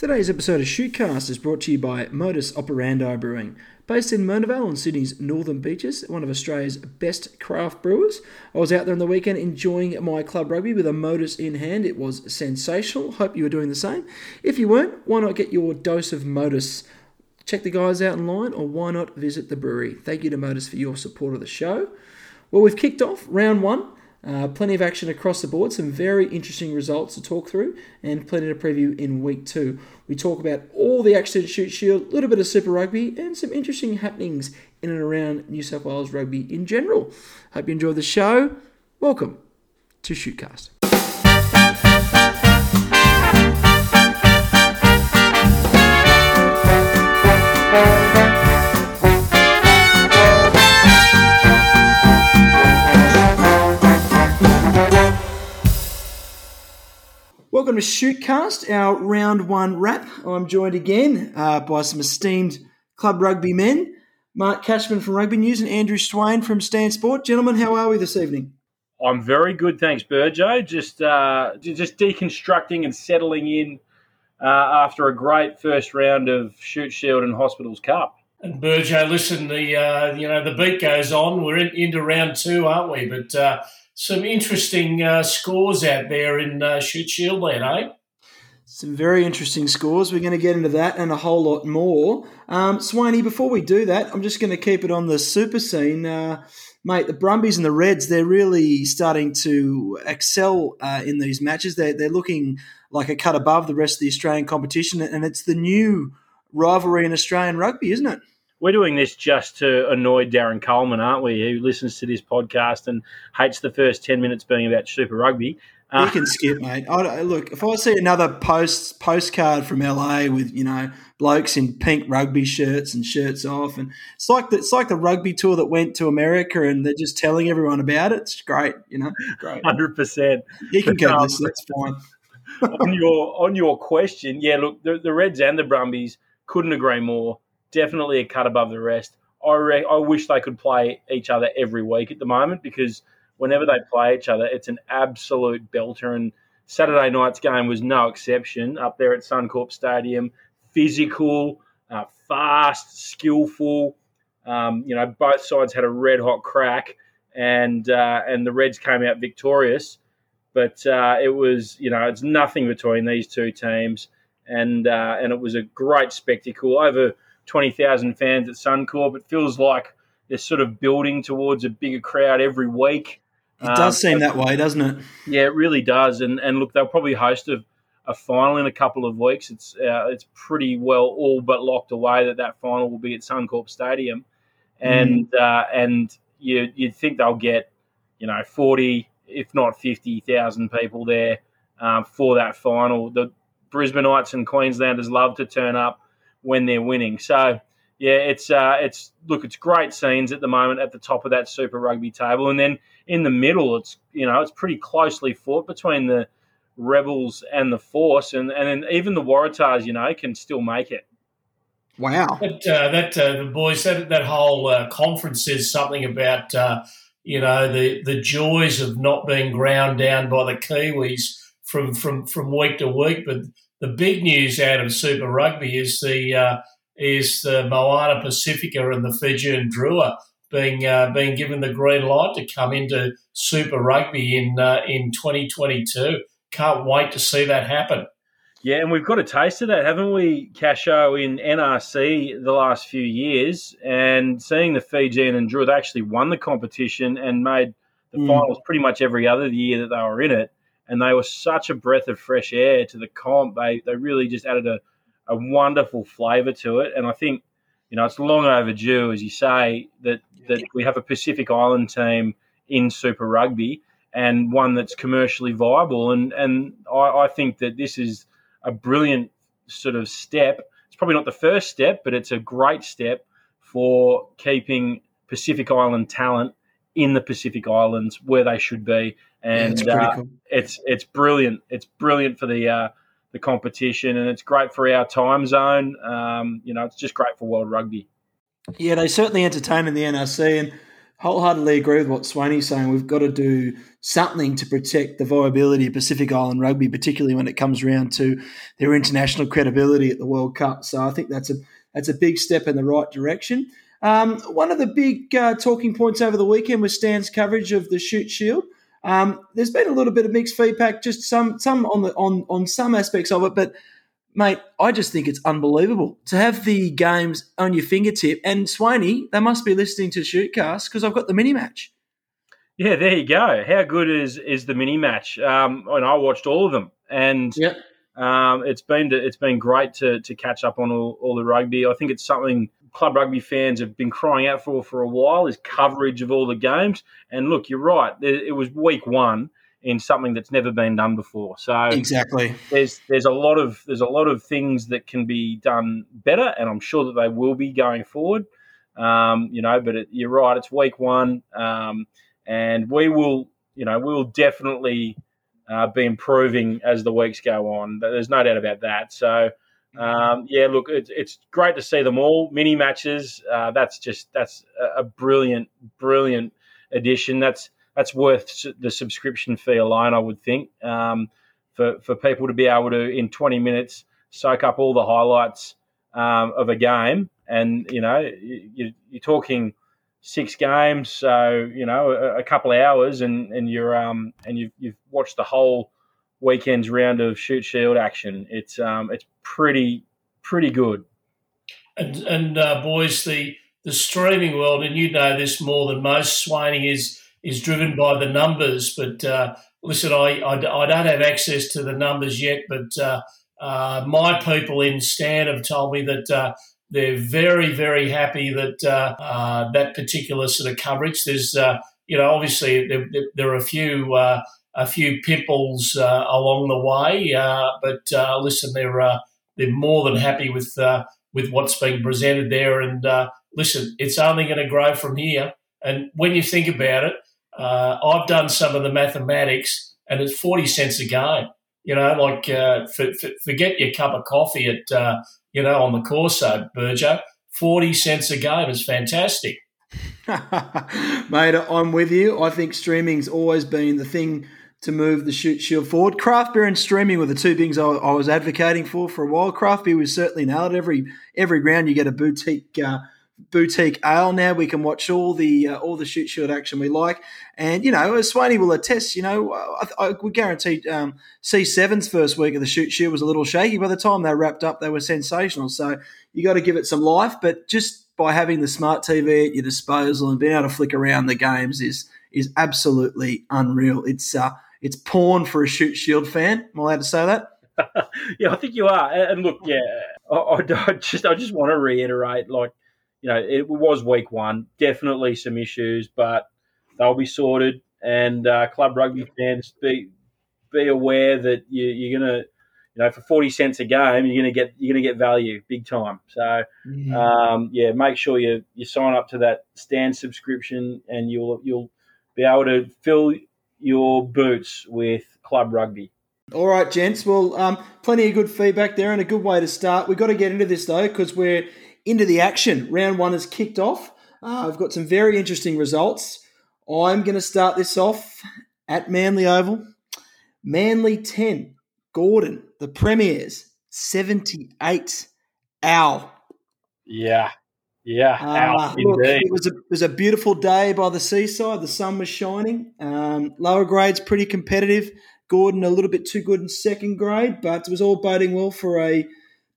Today's episode of Shootcast is brought to you by Modus Operandi Brewing. Based in Mona Vale on Sydney's northern beaches, one of Australia's best craft brewers. I was out there on the weekend enjoying my club rugby with a Modus in hand. It was sensational. Hope you were doing the same. If you weren't, why not get your dose of Modus? Check the guys out online or why not visit the brewery? Thank you to Modus for your support of the show. Well, we've kicked off round one. Uh, plenty of action across the board, some very interesting results to talk through, and plenty to preview in week two. We talk about all the action at Shute Shield, a little bit of Super Rugby, and some interesting happenings in and around New South Wales rugby in general. Hope you enjoyed the show. Welcome to Shootcast. Welcome to Shootcast, our round one wrap. I'm joined again uh, by some esteemed club rugby men, Mark Cashman from Rugby News and Andrew Swain from Stan Sport. Gentlemen, how are we this evening? I'm very good, thanks, Burjo. Just uh, just deconstructing and settling in uh, after a great first round of Shute Shield and Hospitals Cup. And Burjo, listen, the uh, you know the beat goes on. We're in, into round two, aren't we? But uh, some interesting uh, scores out there in uh, Shute Shield then, eh? Some very interesting scores. We're going to get into that and a whole lot more. Um, Swaney, before we do that, I'm just going to keep it on the super scene. Uh, mate, the Brumbies and the Reds, they're really starting to excel uh, in these matches. They're, they're looking like a cut above the rest of the Australian competition, and it's the new rivalry in Australian rugby, isn't it? We're doing this just to annoy Darren Coleman, aren't we? Who listens to this podcast and hates the first ten minutes being about Super Rugby. Uh, he can skip, mate. I, look, if I see another post postcard from LA with you know blokes in pink rugby shirts and shirts off, and it's like the, it's like the rugby tour that went to America, and they're just telling everyone about it. It's great, you know. Great, hundred percent. He can get um, this. That's fine. on your on your question, yeah. Look, the, the Reds and the Brumbies couldn't agree more definitely a cut above the rest. I re- I wish they could play each other every week at the moment because whenever they play each other, it's an absolute belter. And Saturday night's game was no exception up there at Suncorp Stadium. Physical, uh, fast, skillful. Um, you know, both sides had a red hot crack, and uh, and the Reds came out victorious. But uh, it was, you know, it's nothing between these two teams, and uh, and it was a great spectacle over 20,000 fans at Suncorp. It feels like they're sort of building towards a bigger crowd every week. It does um, seem that way, doesn't it? Yeah, it really does. And and look, they'll probably host a, a final in a couple of weeks. It's uh, it's pretty well all but locked away that that final will be at Suncorp Stadium, and mm. uh, and you you'd think they'll get you know forty if not fifty thousand people there um, for that final. The Brisbaneites and Queenslanders love to turn up when they're winning. So yeah, it's uh, it's look, it's great scenes at the moment at the top of that Super Rugby table, and then in the middle, it's you know it's pretty closely fought between the Rebels and the Force, and and then even the Waratahs, you know, can still make it. Wow, that uh, that uh, the boys that that whole uh, conference says something about uh, you know the the joys of not being ground down by the Kiwis from from from week to week, but the big news out of Super Rugby is the uh, is the Moana Pacifica and the Fijian Drua being uh, being given the green light to come into Super Rugby in uh, in 2022. Can't wait to see that happen. Yeah, and we've got a taste of that, haven't we, Casho, in NRC the last few years, and seeing the Fijian and Drua, they actually won the competition and made the mm. finals pretty much every other year that they were in it and they were such a breath of fresh air to the comp. They they really just added a, a wonderful flavour to it, and I think you know it's long overdue, as you say, that that we have a Pacific Island team in Super Rugby and one that's commercially viable, and and I, I think that this is a brilliant sort of step. It's probably not the first step, but it's a great step for keeping Pacific Island talent in the Pacific Islands where they should be and yeah, uh, it's it's brilliant. It's brilliant for the uh, the competition, and it's great for our time zone. Um, you know, it's just great for world rugby. Yeah, they certainly entertain in the NRC, and wholeheartedly agree with what Swaney's saying. We've got to do something to protect the viability of Pacific Island rugby, particularly when it comes around to their international credibility at the World Cup. So I think that's a that's a big step in the right direction. Um, one of the big uh, talking points over the weekend was Stan's coverage of the Shute Shield. Um, there's been a little bit of mixed feedback, just some some on the on on some aspects of it, but mate, I just think it's unbelievable to have the games on your fingertip. And Swaney, they must be listening to Shootcast because I've got the mini match. Yeah, there you go. How good is is the mini match? Um, and I watched all of them, and yep. um, it's been it's been great to to catch up on all, all the rugby. I think it's something club rugby fans have been crying out for for a while is coverage of all the games. And look, you're right. It was week one in something that's never been done before. So exactly, there's there's a lot of there's a lot of things that can be done better, and I'm sure that they will be going forward. Um, you know, but it, you're right. It's week one, um, and we will, you know, we will definitely uh, be improving as the weeks go on. There's no doubt about that. So. Um, yeah, look, it's, it's great to see them all mini matches. Uh, that's just that's a, a brilliant, brilliant addition. That's that's worth the subscription fee alone, I would think, um, for for people to be able to in 20 minutes soak up all the highlights um, of a game. And you know, you, are talking six games, so you know a, a, couple of hours, and and you're um and you've you've watched the whole weekend's round of Shute Shield action. It's um it's pretty pretty good. And and uh, boys, the the streaming world, and you know this more than most. Swaney is is driven by the numbers. But uh, listen, I, I, I, don't have access to the numbers yet, but uh, uh, my people in Stan have told me that uh, they're very, very happy that uh, that particular sort of coverage. There's, you know, obviously there, there are a few. A few pimples uh, along the way, uh, but uh, listen, they're they're more than happy with with what's being presented there. And listen, it's only going to grow from here. And when you think about it, uh, I've done some of the mathematics, and it's forty cents a game. You know, like uh, for, for, forget your cup of coffee at uh, you know on the Corso, Berger. Forty cents a game is fantastic. Mate, I'm with you. I think streaming's always been the thing to move the Shute Shield forward. Craft beer and streaming were the two things I, I was advocating for for a while. Craft beer was certainly nailed. Every every round you get a boutique uh, boutique ale now. We can watch all the uh, all the Shute Shield action we like, and you know, as Swaney will attest, you know, I, I would guarantee um, C7's first week of the Shute Shield was a little shaky. By the time they wrapped up, they were sensational. So you got to give it some life, but just by having the smart TV at your disposal and being able to flick around the games is is absolutely unreal. It's uh, it's porn for a Shute Shield fan. Am I allowed to say that? yeah, I think you are. And look, yeah, I, I, just I just want to reiterate, like you know, it was week one. Definitely some issues, but they'll be sorted. And uh, club rugby fans, be be aware that you, you're gonna, you know, for forty cents a game, you're gonna get you're gonna get value big time. So, mm-hmm. um, yeah, make sure you you sign up to that Stan subscription, and you'll you'll be able to fill your boots with club rugby. All right, gents. Well, um, plenty of good feedback there, and a good way to start. We've got to get into this though, because we're into the action. Round one has kicked off. Uh, I've got some very interesting results. I'm going to start this off at Manly Oval. Manly 10, Gordon, the Premiers, 78. Ow. Yeah. Yeah. Uh, look, it, was a, it was a beautiful day by the seaside. The sun was shining. Um, lower grades pretty competitive. Gordon a little bit too good in second grade, but it was all boding well for a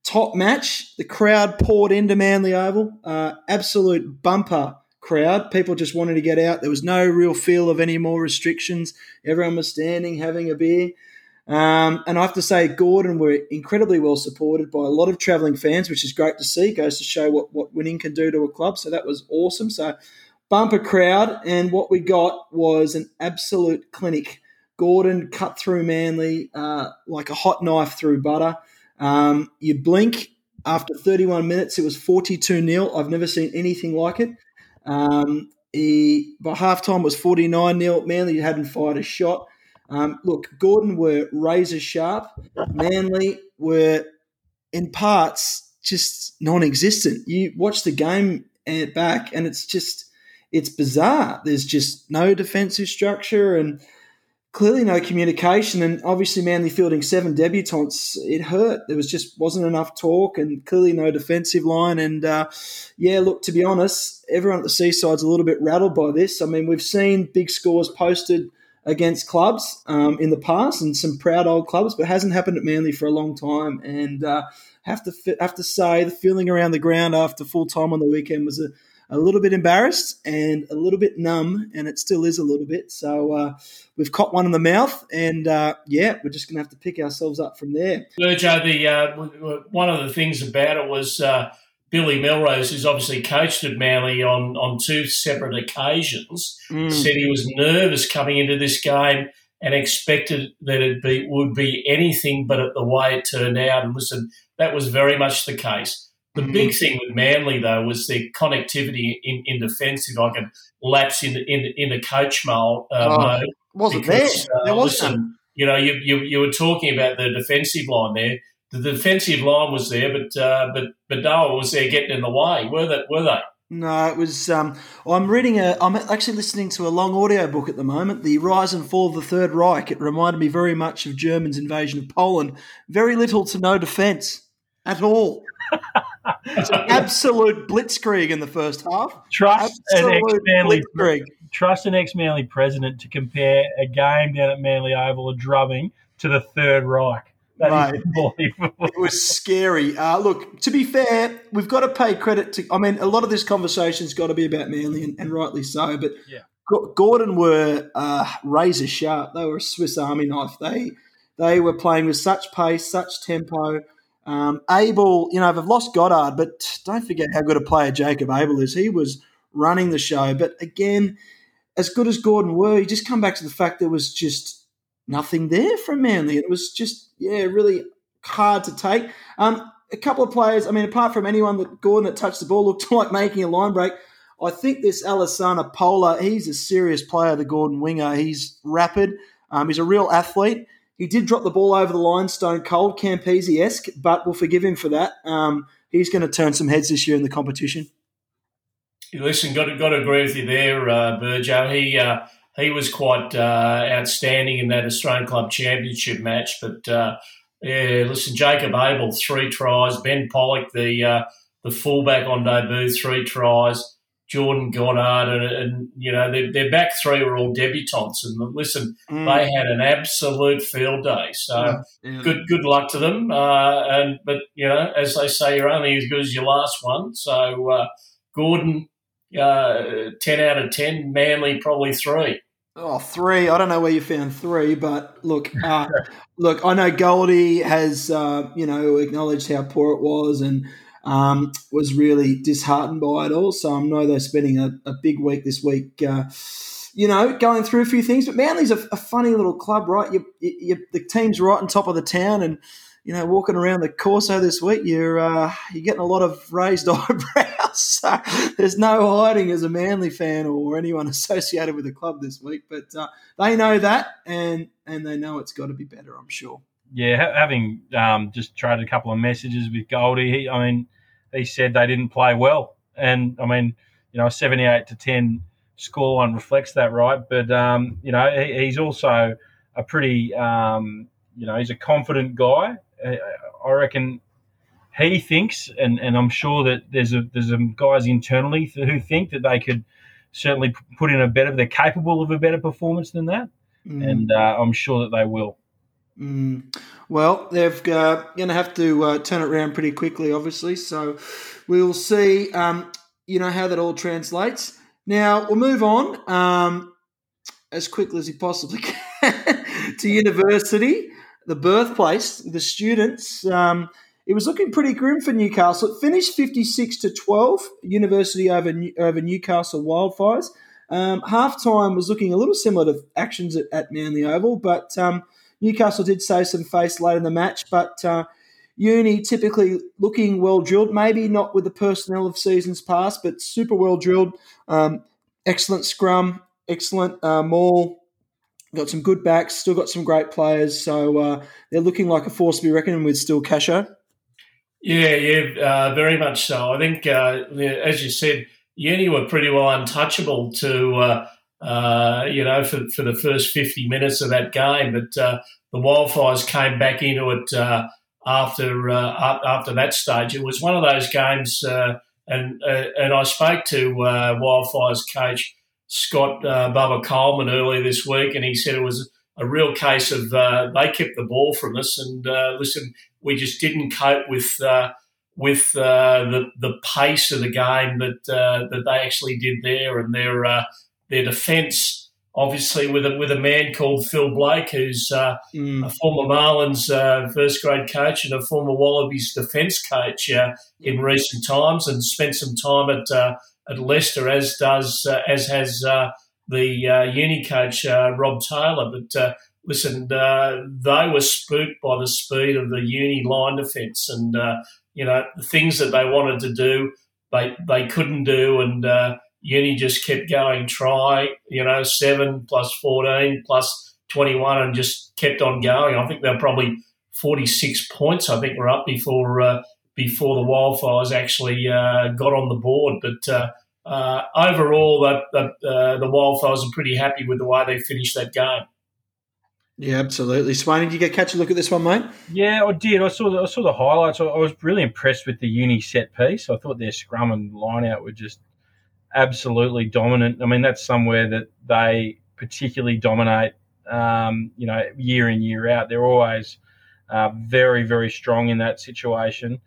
top match. The crowd poured into Manly Oval. Uh, absolute bumper crowd. People just wanted to get out. There was no real feel of any more restrictions. Everyone was standing, having a beer. Um, and I have to say, Gordon were incredibly well supported by a lot of travelling fans, which is great to see. Goes to show what, what winning can do to a club. So that was awesome. So bumper crowd. And what we got was an absolute clinic. Gordon cut through Manly uh, like a hot knife through butter. Um, you blink after 31 minutes, it was 42 0. I've never seen anything like it. Um, he, by halftime, was 49 0. Manly hadn't fired a shot. Um, look, Gordon were razor sharp. Manly were, in parts, just non existent. You watch the game back, and it's just it's bizarre. There's just no defensive structure and clearly no communication. And obviously, Manly fielding seven debutants, it hurt. There was just wasn't enough talk and clearly no defensive line. And uh, yeah, look, to be honest, everyone at the Seaside's a little bit rattled by this. I mean, we've seen big scores posted against clubs um, in the past and some proud old clubs, but hasn't happened at Manly for a long time. And uh, have to have to say the feeling around the ground after full time on the weekend was a, a little bit embarrassed and a little bit numb, and it still is a little bit. So uh, we've caught one in the mouth, and uh, yeah, we're just going to have to pick ourselves up from there. Virgo, the uh, one of the things about it was. Billy Melrose, who's obviously coached at Manly on, on two separate occasions, mm. said he was nervous coming into this game and expected that it be, would be anything but the way it turned out. And listen, that was very much the case. The mm big thing with Manly, though, was their connectivity in, in defence. If I could lapse in in, in a coach mode, uh, oh, mode wasn't because, there. Uh, there wasn't. Listen, you know, you, you, you were talking about the defensive line there the defensive line was there, but uh, but but Noah was there getting in the way. Were they? Were they? No, it was. Um, I'm reading a. I'm actually listening to a long audio book at the moment. The Rise and Fall of the Third Reich. It reminded me very much of Germans' invasion of Poland. Very little to no defence at all. it's an absolute blitzkrieg in the first half. Trust absolute an ex-Manly trust an ex-Manly president to compare a game down at Manly Oval, a drubbing, to the Third Reich. That it was scary. Uh, look, to be fair, we've got to pay credit to. I mean, a lot of this conversation's got to be about Manly, and, and rightly so. But yeah. Gordon were uh, razor sharp. They were a Swiss Army knife. They they were playing with such pace, such tempo. Um, Abel, you know, they've lost Goddard, but don't forget how good a player Jacob Abel is. He was running the show. But again, as good as Gordon were, you just come back to the fact there was just nothing there from Manly. It was just, yeah, really hard to take. Um, a couple of players, I mean, apart from anyone that Gordon that touched the ball looked like making a line break. I think this Alessana Pola, he's a serious player, the Gordon winger. He's rapid. Um, he's a real athlete. He did drop the ball over the line stone cold, Campese esque, but we'll forgive him for that. Um, he's going to turn some heads this year in the competition. Listen, got to, got to agree with you there, uh, Burjo. He uh, he was quite uh, outstanding in that Australian Club Championship match. But uh, yeah, listen, Jacob Abel three tries, Ben Pollock the uh, the fullback on debut three tries, Jordan Goddard, and, and you know their, their, back three were all debutants. And listen, mm. they had an absolute field day. So yeah. good good luck to them. Uh, and but you know, as they say, you're only as good as your last one. So uh, Gordon. Uh, 10 out of 10, Manly probably three. Oh, three. I don't know where you found three, but look, uh, look. I know Goldie has, uh, you know, acknowledged how poor it was and um, was really disheartened by it all. So I know they're spending a, a big week this week, uh, you know, going through a few things. But Manly's a, a funny little club, right? You, you, the team's right on top of the town, and you know, walking around the Corso this week, you're uh, you're getting a lot of raised eyebrows. So there's no hiding as a Manly fan or anyone associated with the club this week. But uh, they know that, and and they know it's got to be better. I'm sure. Yeah, having um, just traded a couple of messages with Goldie, he, I mean, he said they didn't play well, and I mean, you know, 78 to 10 scoreline reflects that, right? But um, you know, he, he's also a pretty, um, you know, he's a confident guy. I reckon he thinks, and, and I'm sure that there's a, there's some guys internally who think that they could certainly put in a better, they're capable of a better performance than that, mm. and uh, I'm sure that they will. Mm. Well, they're uh, going to have to uh, turn it around pretty quickly, obviously. So we'll see, um, you know, how that all translates. Now we'll move on um, as quickly as we possibly can to university the birthplace, the students. Um, it was looking pretty grim for Newcastle. It finished 56 to 12, University over, over Newcastle Wildfires. Um, Half time was looking a little similar to actions at, at Manly Oval, but um, Newcastle did save some face late in the match. But uh, Uni typically looking well drilled, maybe not with the personnel of seasons past, but super well drilled. Um, excellent scrum, excellent uh, maul, got some good backs, still got some great players. So uh, they're looking like a force to be reckoned with still, Casho. Yeah, yeah, uh, very much so. I think, uh, as you said, Uni were pretty well untouchable to, uh, uh, you know, for, for the first 50 minutes of that game. But uh, the Wildfires came back into it after after that stage. It was one of those games, and and I spoke to Wildfires coach Scott Bubba Coleman earlier this week, and he said it was a real case of they kept the ball from us, and listen, we just didn't cope with with uh, the the pace of the game that uh, that they actually did there, and their uh, their defence, obviously with a with a man called Phil Blake, who's uh, mm. a former Marlins uh, first grade coach and a former Wallabies defence coach uh, in recent times, and spent some time at at Leicester, as does uh, as has uh, the uh, uni coach Rob Taylor, but. Listen, they were spooked by the speed of the uni line defence, and you know, the things that they wanted to do, they they couldn't do, and uh, Uni just kept going. Try, you know, seven plus fourteen plus twenty one, and just kept on going. I think they're probably forty six points. I think we're up before uh, before the Wildfires actually uh, got on the board, but. Uh, uh, overall, the, the, uh, the Wildfires are pretty happy with the way they finished that game. Yeah, absolutely. Swain, did you get catch a look at this one, mate? Yeah, I did. I saw the, I saw the highlights. I, I was really impressed with the uni set piece. I thought their scrum and line out were just absolutely dominant. I mean, that's somewhere that they particularly dominate. Um, you know, year in year out, they're always uh, very very strong in that situation.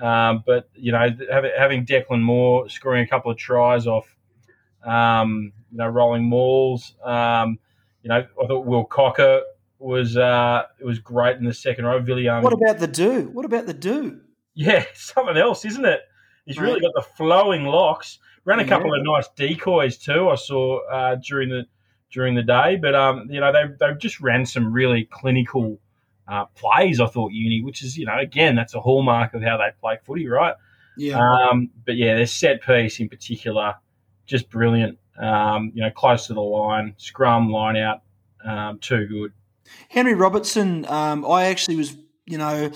Um, but you know, having Declan Moore scoring a couple of tries off, um, you know, rolling mauls. Um, you know, I thought Will Cocker was uh, it was great in the second row. Villiam. What about the do? What about the do? Yeah, something else, isn't it? He's really got the flowing locks. Ran a yeah. couple of nice decoys too. I saw uh, during the during the day, but um, you know they they just ran some really clinical uh, plays. I thought uni, which is you know again that's a hallmark of how they play footy, right? Yeah. Um, but yeah, their set piece in particular, just brilliant. Um, you know, close to the line, scrum, line out, um, too good. Henry Robertson, um, I actually was, you know,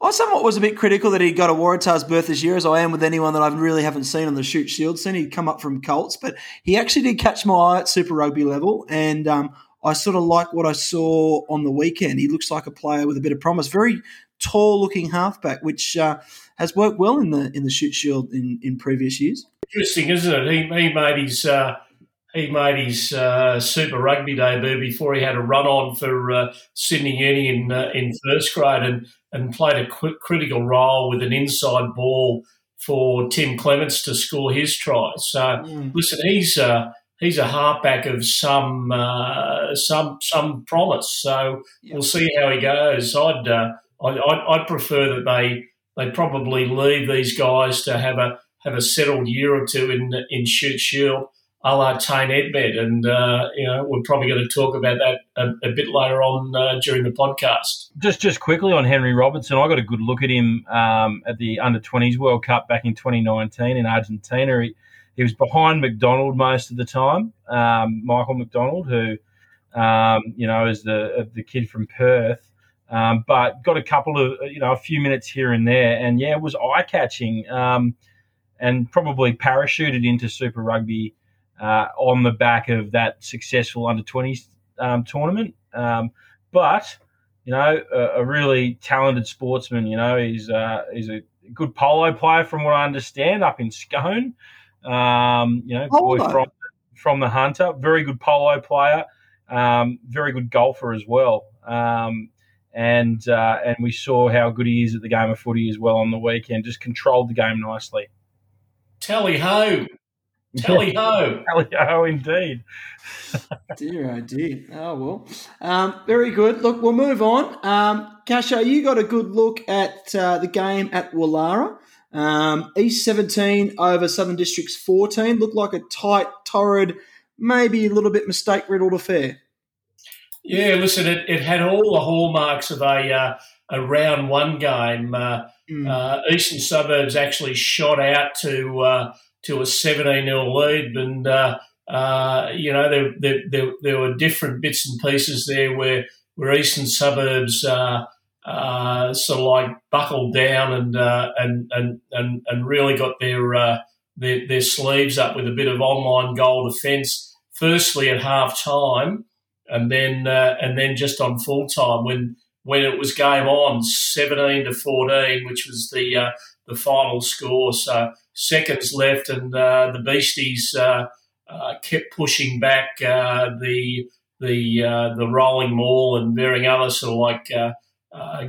I somewhat was a bit critical that he got a Waratahs berth this year, as I am with anyone that I really haven't seen on the Shute Shield scene. He'd come up from Colts, but he actually did catch my eye at Super Rugby level, and um, I sort of like what I saw on the weekend. He looks like a player with a bit of promise. Very tall-looking halfback, which uh, has worked well in the in the Shute Shield in, in previous years. Interesting, isn't it? He, he made his uh, he made his uh, Super Rugby debut before he had a run on for uh, Sydney Uni in uh, in first grade and and played a qu- critical role with an inside ball for Tim Clements to score his try. So mm. listen, he's uh, he's a halfback of some uh, some some promise. So yep. we'll see how he goes. I'd, uh, I'd I'd prefer that they they probably leave these guys to have a have a settled year or two in in Shute Shield a la Tane Edmed. And, uh, you know, we're probably going to talk about that a, a bit later on uh, during the podcast. Just just quickly on Henry Robertson, I got a good look at him um, at the Under 20s World Cup back in 2019 in Argentina. He, he was behind McDonald most of the time, um, Michael McDonald, who, um, you know, is the, the kid from Perth. Um, but got a couple of, you know, a few minutes here and there. And yeah, was eye catching um, and probably parachuted into Super Rugby uh, on the back of that successful under 20s um, tournament. Um, but, you know, a, a, really talented sportsman, you know, he's, uh, he's a good polo player from what I understand up in Scone. Um, you know, boy from, from the Hunter, very good polo player, um, very good golfer as well. Um, and uh, and we saw how good he is at the game of footy as well on the weekend. Just controlled the game nicely. Tally ho! Tally ho! Tally ho, indeed. dear, oh dear. Oh well, um, very good. Look, we'll move on. Um, Casho, you got a good look at uh, the game at Woollahra. Um, East 17 over Southern Districts 14. Looked like a tight, torrid, maybe a little bit mistake riddled affair. Yeah, listen, it, it had all the hallmarks of a uh, a round one game. Uh, mm. uh, Eastern Suburbs actually shot out to uh, to a 17 0 lead. And, uh, uh, you know, there, there, there, there, were different bits and pieces there where, where eastern suburbs uh, sort of like buckled down and, uh, and, and, and, and really got their, uh, their, their sleeves up with a bit of online goal defence. Firstly at half time, and then uh, and then just on full time when when it was game on, seventeen to fourteen, which was the uh, the final score. So seconds left, and uh, the Beasties kept pushing back uh, the the the rolling maul and varying other sort of like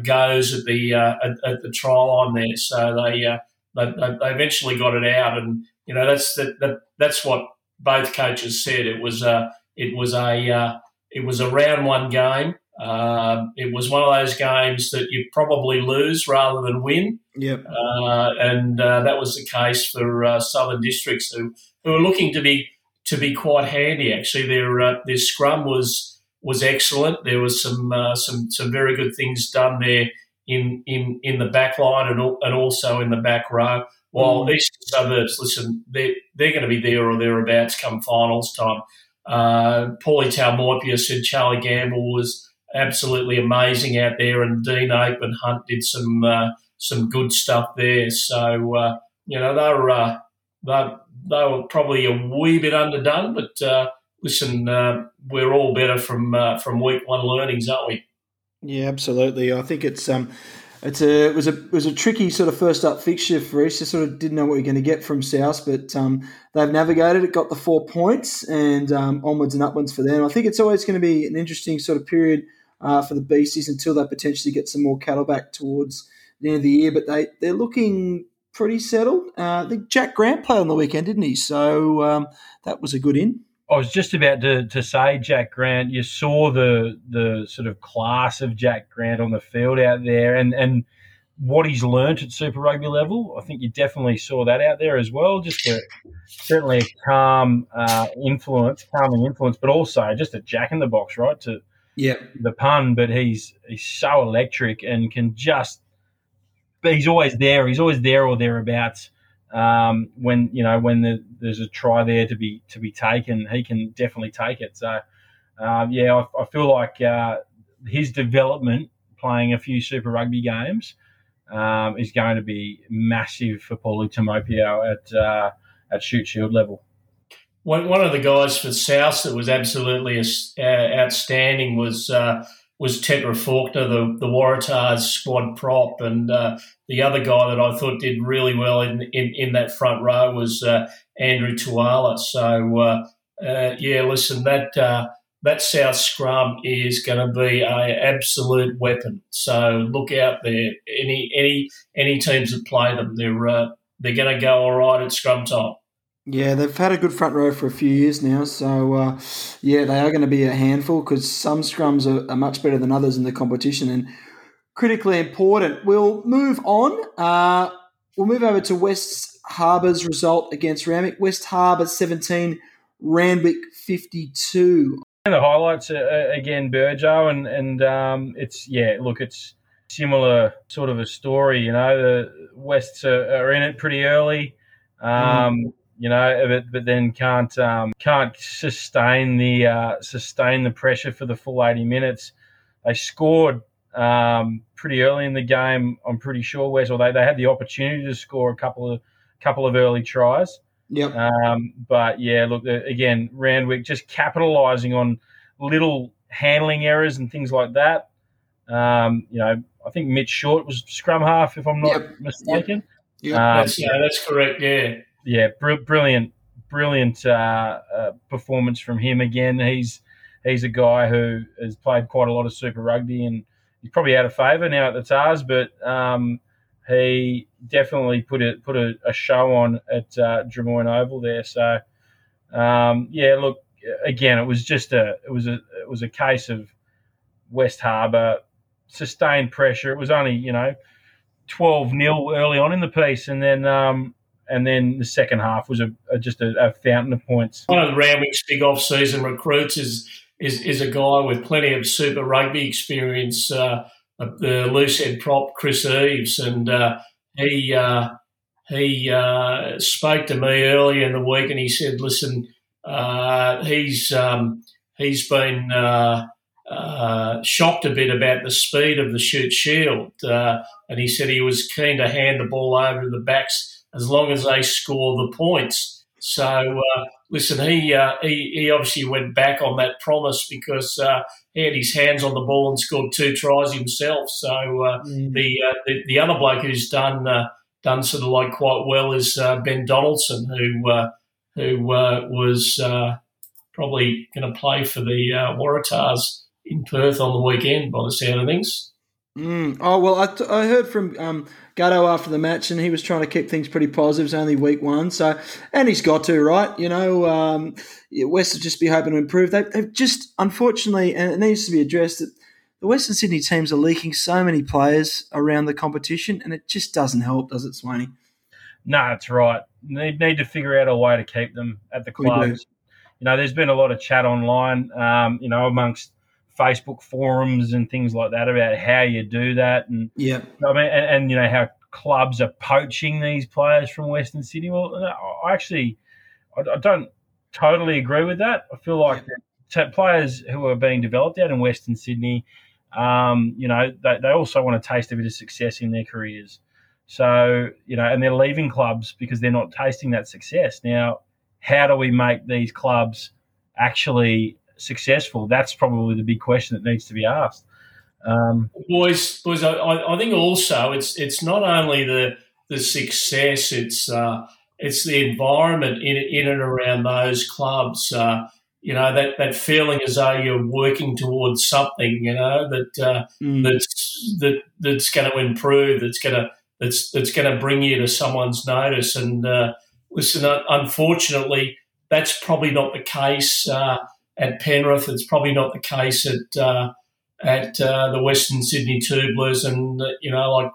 goes at the at, at, the try line there. So they, they they eventually got it out, and you know that's that, that that's what both coaches said. It was a it was a it was a round one game. Uh, it was one of those games that you probably lose rather than win. Yep. Uh, and uh, that was the case for uh, Southern Districts, who who were looking to be to be quite handy. Actually, their uh, their scrum was was excellent. There was some uh, some some very good things done there in in in the back line and and also in the back row. While mm. Eastern Suburbs, listen, they're they're going to be there or thereabouts come finals time. Uh, Paulie Taumoepeau said Charlie Gamble was absolutely amazing out there, and Dean Ape and Hunt did some uh, some good stuff there. So uh, you know they were uh, they, they were probably a wee bit underdone, but uh, listen, uh, we're all better from uh, from week one learnings, aren't we? Yeah, absolutely. I think it's um, it's a it was a it was a tricky sort of first up fixture for East. Just sort of didn't know what you're going to get from South, but um, they've navigated it, got the four points, and um, onwards and upwards for them. I think it's always going to be an interesting sort of period uh, for the Beasties until they potentially get some more cattle back towards the end of the year. But they they're looking pretty settled. Uh, I think Jack Grant played on the weekend, didn't he? So um, that was a good in. I was just about to, to say Jack Grant. You saw the the sort of class of Jack Grant on the field out there, and and what he's learnt at Super Rugby level. I think you definitely saw that out there as well. Just a, certainly a calm uh, influence, calming influence, but also just a Jack in the box, right? To yeah, the pun, but he's he's so electric and can just. But he's always there. He's always there or thereabouts um, when you know when the, there's a try there to be to be taken, he can definitely take it. So um, yeah, I, I, feel like uh, his development playing a few Super Rugby games um, is going to be massive for Paulie Taumoepeau at uh, at Shute Shield level. One, one of the guys for South that was absolutely uh, outstanding was uh, was Tetera Faulkner, the, the Waratahs squad prop. And uh, the other guy that I thought did really well in, in, in that front row was uh, Andrew Tuala. So, uh, uh yeah, listen, that uh, that South scrum is going to be a absolute weapon. So look out there. Any any any teams that play them, they're they're going to go all right at scrum time. Yeah, they've had a good front row for a few years now, so uh, yeah, they are going to be a handful because some scrums are, are, much better than others in the competition and critically important. We'll move on. Uh, we'll move over to West Harbour's result against Randwick. West Harbour 17, Randwick 52. And the highlights are, again, Burjo, and and um, it's yeah, look, it's similar sort of a story. You know, the Wests are, are in it pretty early. Um, mm you know, but, but then can't um, can't sustain the uh, sustain the pressure for the full eighty minutes. They scored um, pretty early in the game. I'm pretty sure Wes, or they, they had the opportunity to score a couple of couple of early tries. Yep. Um, but yeah, look again, Randwick just capitalising on little handling errors and things like that. Um, you know, I think Mitch Short was scrum half, if I'm not yep. mistaken. Yep. Yep. Um, that's, yeah, that's correct. Yeah yeah, br- brilliant, brilliant uh, uh, performance from him again. He's he's a guy who has played quite a lot of Super Rugby and he's probably out of favour now at the Tahs, but um, he definitely put a put a, a show on at uh, Drummoyne Oval there. So um, yeah, look again, it was just a it was a it was a case of West Harbour sustained pressure. It was only you know twelve 0 early on in the piece, and then um, and then the second half was a, a just a, a, fountain of points. One of the Randwick's big off-season recruits is is, is a guy with plenty of Super Rugby experience, uh, the loose head prop Chris Eves, and uh, he uh, he uh, spoke to me earlier in the week, and he said, "Listen, uh, he's um, he's been." Uh, shocked a bit about the speed of the Shute Shield, and he said he was keen to hand the ball over to the backs as long as they score the points. So uh, listen, he, uh, he he obviously went back on that promise because uh, he had his hands on the ball and scored two tries himself. So uh, mm. the, uh, the, the other bloke who's done uh, done sort of like quite well is Ben Donaldson, who who was probably going to play for the Waratahs in Perth on the weekend, by the sound of things. Mm. Oh well, I, t- I heard from um, Gutto after the match, and he was trying to keep things pretty positive. It's only week one, so and he's got to right. You know, um, West will just be hoping to improve. They, have just unfortunately, and it needs to be addressed that the Western Sydney teams are leaking so many players around the competition, and it just doesn't help, does it, Swaney? No, that's right. They need to figure out a way to keep them at the clubs. You know, there's been a lot of chat online, um, you know, amongst Facebook forums and things like that about how you do that, and yeah, I mean, and, and, you know how clubs are poaching these players from Western Sydney. Well, I actually, I, I don't totally agree with that. I feel like yeah. players who are being developed out in Western Sydney, um, you know, they, they also want to taste a bit of success in their careers. So, you know, and they're leaving clubs because they're not tasting that success. Now, how do we make these clubs actually successful? That's probably the big question that needs to be asked. Um, boys, boys, I, I, think also it's it's not only the the success, it's uh, it's the environment in in and around those clubs. Uh, you know that, that feeling as though you're working towards something. You know that uh, mm. that's that that's going to improve. That's going to that's that's going to bring you to someone's notice. And uh, listen, unfortunately, that's probably not the case uh, at Penrith. It's probably not the case at uh, at uh, the Western Sydney Two Blues, and uh, you know, like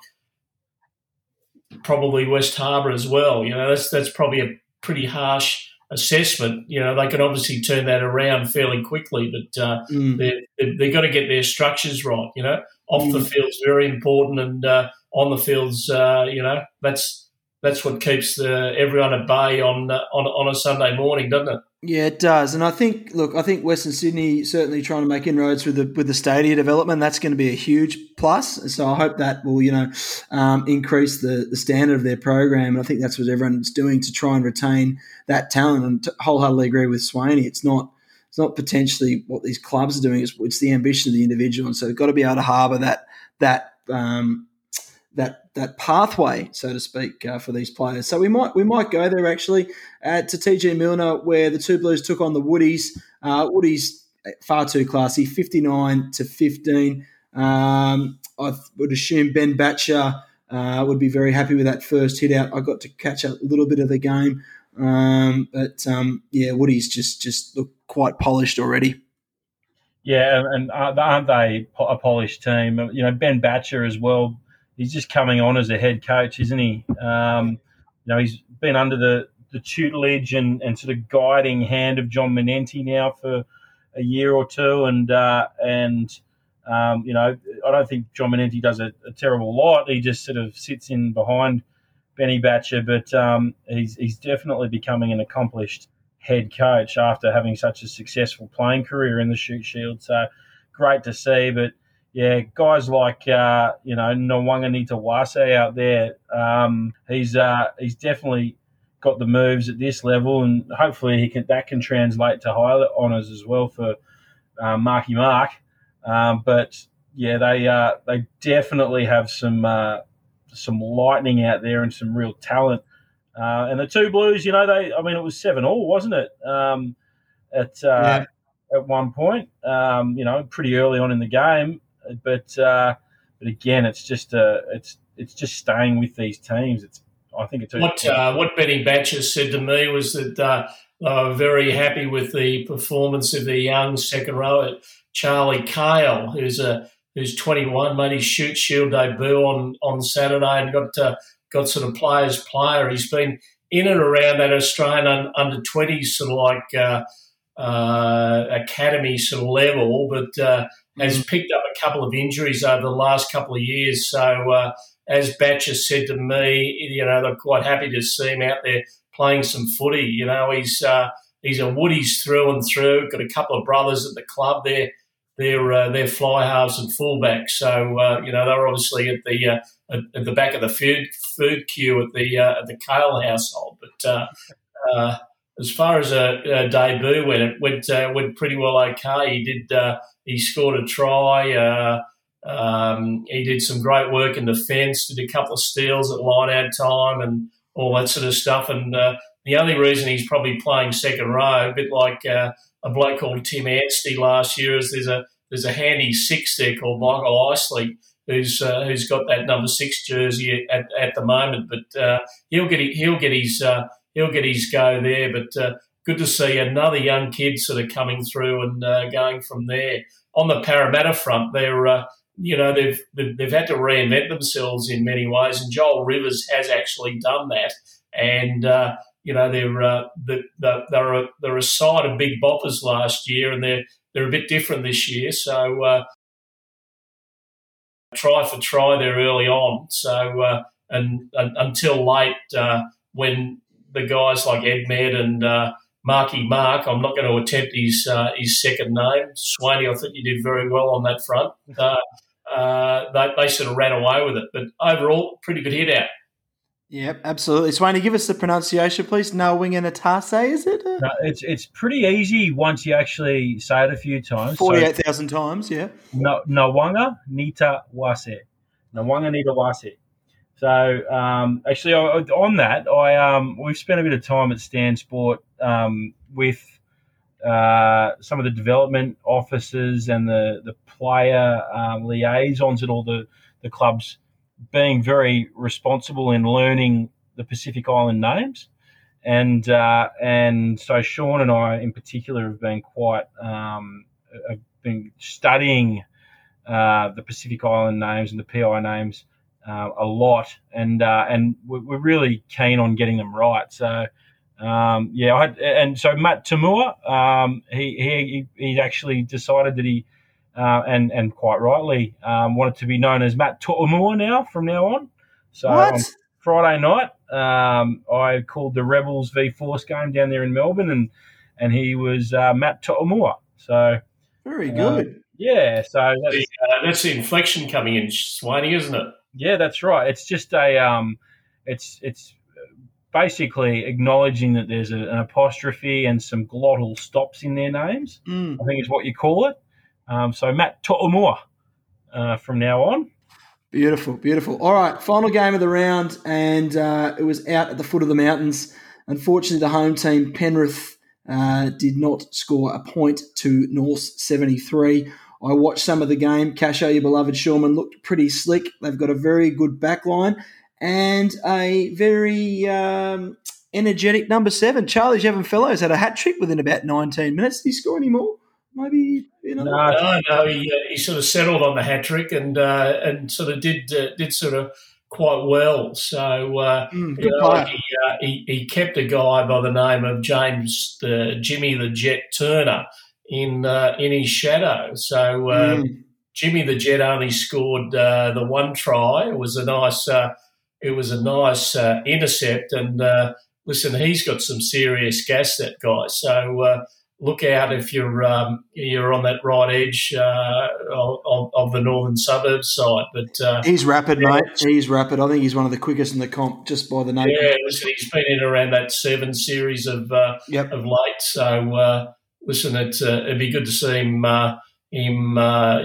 probably West Harbour as well. You know, that's that's probably a pretty harsh assessment. You know, they can obviously turn that around fairly quickly, but uh, mm. they're, they've got to get their structures right. You know, off mm. the field's very important, and uh, on the fields, uh, you know, that's that's what keeps the, everyone at bay on uh, on on a Sunday morning, doesn't it? Yeah, it does, and I think look, I think Western Sydney certainly trying to make inroads with the with the stadia development. That's going to be a huge plus. So I hope that will you know um, increase the the standard of their program, and I think that's what everyone's doing to try and retain that talent. And to wholeheartedly agree with Swaney. It's not it's not potentially what these clubs are doing. It's, it's the ambition of the individual, and so they've got to be able to harbour that that um, that that pathway, so to speak, uh, for these players. So we might we might go there actually uh, to TG Millner, where the two Blues took on the Woodies. Uh, Woodies uh, far too classy, fifty nine to fifteen. Um, I would assume Ben Batger uh, would be very happy with that first hit out. I got to catch a little bit of the game, um, but um, yeah, Woodies just just look quite polished already. Yeah, and aren't they a polished team? You know, Ben Batger as well he's just coming on as a head coach, isn't he? Um, you know, he's been under the, the tutelage and, and sort of guiding hand of John Manenti now for a year or two, and uh, and um, you know, I don't think John Manenti does a, a, terrible lot. He just sort of sits in behind Benny Batger, but um, he's he's definitely becoming an accomplished head coach after having such a successful playing career in the Shute Shield. So great to see, but yeah, guys like uh, you know Nawaqanitawase out there, um, he's uh, he's definitely got the moves at this level, and hopefully he can that can translate to higher honours as well for uh, Marky Mark. Um, but yeah, they uh, they definitely have some uh, some lightning out there and some real talent. Uh, and the two Blues, you know, they I mean it was seven all, wasn't it? Um, at uh, yeah. at one point, um, you know, pretty early on in the game but uh, but again, it's just uh, it's it's just staying with these teams. It's I think it's what uh, what Benny Batger said to me was that uh, they were very happy with the performance of the young second rower Charlie Cale, who's a who's 21, made his Shute Shield debut on on Saturday and got uh, got sort of players player. He's been in and around that Australian under 20s sort of like uh, uh, academy sort of level, but uh, has mm. picked up a couple of injuries over the last couple of years. So, uh, as Batger said to me, you know, they're quite happy to see him out there playing some footy. You know, he's uh, he's a Woodies through and through. Got a couple of brothers at the club there their uh, their fly halves and fullbacks. So uh, you know they're obviously at the uh, at, at, the back of the food food queue at the uh, at the Cale household. But uh, uh, as far as a, a, debut went, it went went pretty well. Okay, he did he scored a try. Um, he did some great work in defence. Did a couple of steals at line out time and all that sort of stuff. And the only reason he's probably playing second row, a bit like a bloke called Tim Anstey last year. Is there's a there's a handy six there called Michael Icely who's uh, who's got that number six jersey at, at the moment. But uh, he'll get he'll get his uh, he'll get his go there. But uh, good to see another young kid sort of coming through and uh, going from there. On the Parramatta front, they're uh, you know they've they've had to reinvent themselves in many ways, and Joel Rivers has actually done that. And you know they're uh, they're, they're, a, they're a side of big boppers last year, and they're they're a bit different this year. So uh, try for try there early on. So uh, and, and, until late uh, when the guys like Edmed and uh, Marky Mark, I'm not going to attempt his uh, his second name. Swaney, I think you did very well on that front. they, they sort of ran away with it, but overall, pretty good hit out. Yep, absolutely. Swaney, give us the pronunciation, please. Nawinganatase, is it? No, it's it's pretty easy once you actually say it a few times. Forty-eight thousand so, times, yeah. No, Nawanga Nita Wase. Nawanga Nita Wase. So um, actually, on that, I um, we've spent a bit of time at Stan Sport um, with uh, some of the development officers and the the player um, liaisons at all the the clubs being very responsible in learning the Pacific Island names. And uh, and so Sean and I, in particular, have been quite um, have been studying uh, the Pacific Island names and the PI names uh, a lot, and uh, and we're really keen on getting them right. So um, yeah, I had, and so Matt Toomua, um, he, he he actually decided that he uh, and and quite rightly um, wanted to be known as Matt To'omua now from now on. So what? on Friday night, um, I called the Rebels v Force game down there in Melbourne, and and he was uh, Matt To'omua. So very good. Uh, yeah, so that's, uh, that's the inflection coming in, Swaney, isn't it? Yeah, that's right. It's just a um, it's it's basically acknowledging that there's a, an apostrophe and some glottal stops in their names. Mm. I think is what you call it. Um, so Matt To'omua uh, from now on. Beautiful, beautiful. All right, final game of the round, and uh, it was out at the foot of the mountains. Unfortunately, the home team Penrith uh, did not score a point to North 73. I watched some of the game. Casho, your beloved Shoremen, looked pretty slick. They've got a very good backline and a very um, energetic number seven. Charlie Jevon Fellows had a hat trick within about 19 minutes. Did he score any more? maybe you know. No, no, no he, uh, he sort of settled on the hat trick and uh, and sort of did uh, did sort of quite well. So uh, mm, you know, he, uh, he, he kept a guy by the name of James the Jimmy the Jet Turner in uh, in his shadow. So um, mm. Jimmy the Jet only scored the one try. It was a nice it was a nice intercept and. Listen, he's got some serious gas, that guy. So look out if you're um, you're on that right edge uh, of, of, the northern suburbs side. But uh, he's rapid, yeah, mate. He's rapid. I think he's one of the quickest in the comp, just by the name. Yeah, listen, he's been in around that seven series of uh, yep. of late. So uh, listen, it's, uh, it'd be good to see him uh, him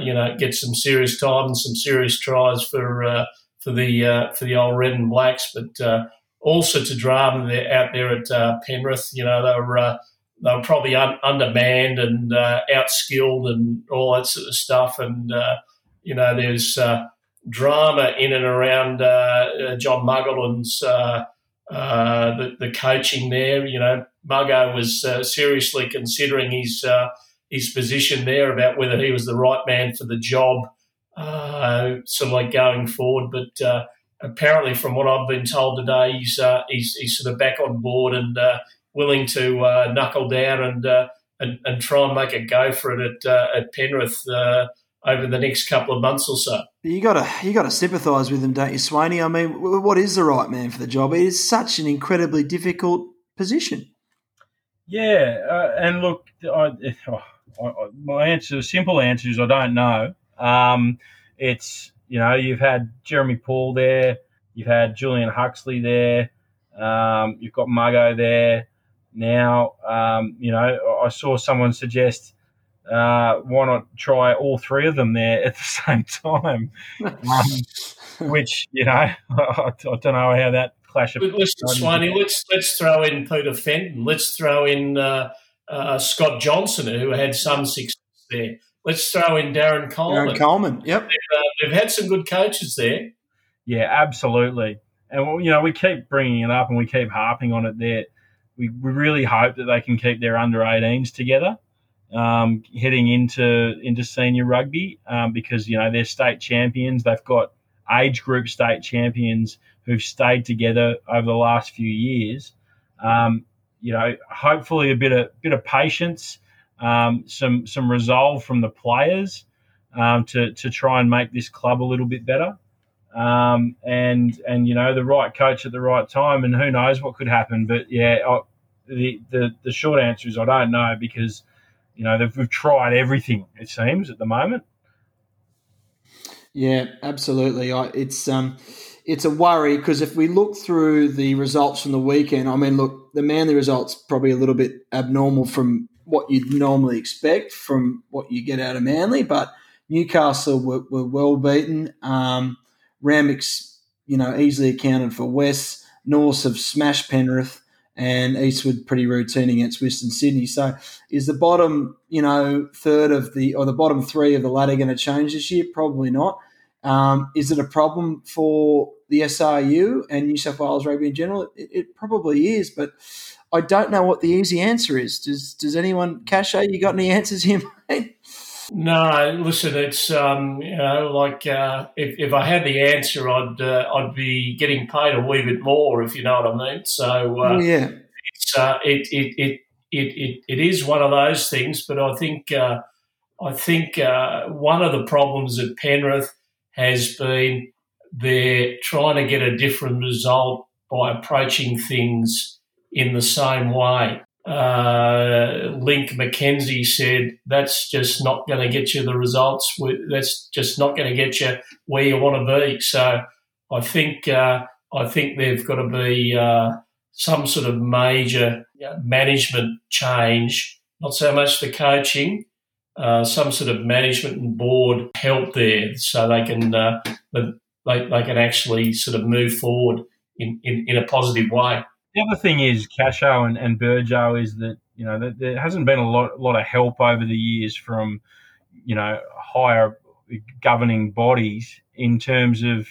you know get some serious time and some serious tries for for the for the old red and blacks, but. also to drama out there at Penrith, you know they were they were probably un- undermanned and uh, outskilled and all that sort of stuff. And uh, you know, there's uh, drama in and around uh, uh, John Muggleton's uh, the, the, coaching there. You know, Muggo was seriously considering his his position there about whether he was the right man for the job, sort of like going forward. But apparently, from what I've been told today, he's he's, he's sort of back on board and willing to uh, knuckle down and, uh, and, and try and make a go for it at uh, at Penrith uh, over the next couple of months or so. You got to you got to sympathise with him, don't you, Swaney? I mean, what is the right man for the job? It is such an incredibly difficult position. Yeah, uh, and look, I, oh, I, I, my answer, simple answer is I don't know. Um, it's you know you've had Jeremy Paul there, you've had Julian Huxley there, um, you've got Muggo there. Now um, you know I saw someone suggest uh, why not try all three of them there at the same time, um, which you know I, I, don't know how that clash. Of Listen, Swaney, let's let's throw in Peter Fenton. Let's throw in uh, uh, Scott Johnson, who had some success there. Let's throw in Darren Coleman. Darren Coleman, yep. They've, uh, they've had some good coaches there. Yeah, absolutely. And you know, we keep bringing it up and we keep harping on it. There, we, we really hope that they can keep their under 18s together, um, heading into into senior rugby um, because you know they're state champions. They've got age group state champions who've stayed together over the last few years. Um, you know, hopefully a bit of bit of patience, um, some some resolve from the players um, to to try and make this club a little bit better um, and and you know the right coach at the right time, and who knows what could happen. But yeah, I, the, the the short answer is I don't know because you know we've tried everything it seems at the moment. Yeah, absolutely. I, it's um, it's a worry because if we look through the results from the weekend, I mean, look, the Manly results probably a little bit abnormal from what you'd normally expect from what you get out of Manly, but Newcastle were, were well beaten. Um, you know, easily accounted for West. Norths have smashed Penrith and Eastwood pretty routine against Western Sydney. So is the bottom, you know, third of the or the bottom three of the ladder going to change this year? Probably not. Um, is it a problem for the SRU and New South Wales rugby in general? It, it, probably is, but I don't know what the easy answer is. Does Does anyone, Cashay, you got any answers here, mate? No, listen, it's um, you know like uh, if, if I had the answer, I'd uh, I'd be getting paid a wee bit more, if you know what I mean. So uh, oh, yeah, it's uh, it, it, it it it it is one of those things. But I think uh, I think uh, one of the problems at Penrith has been they're trying to get a different result by approaching things in the same way uh, Link McKenzie said that's just not going to get you the results. That's just not going to get you where you want to be. So I think uh, I think there've got to be uh, some sort of major management change. Not so much the coaching, uh, some sort of management and board help there, so they can uh, they, they can actually sort of move forward in, in, in a positive way. The other thing is Casho and, and Burjo is that you know that there hasn't been a lot lot of help over the years from you know higher governing bodies in terms of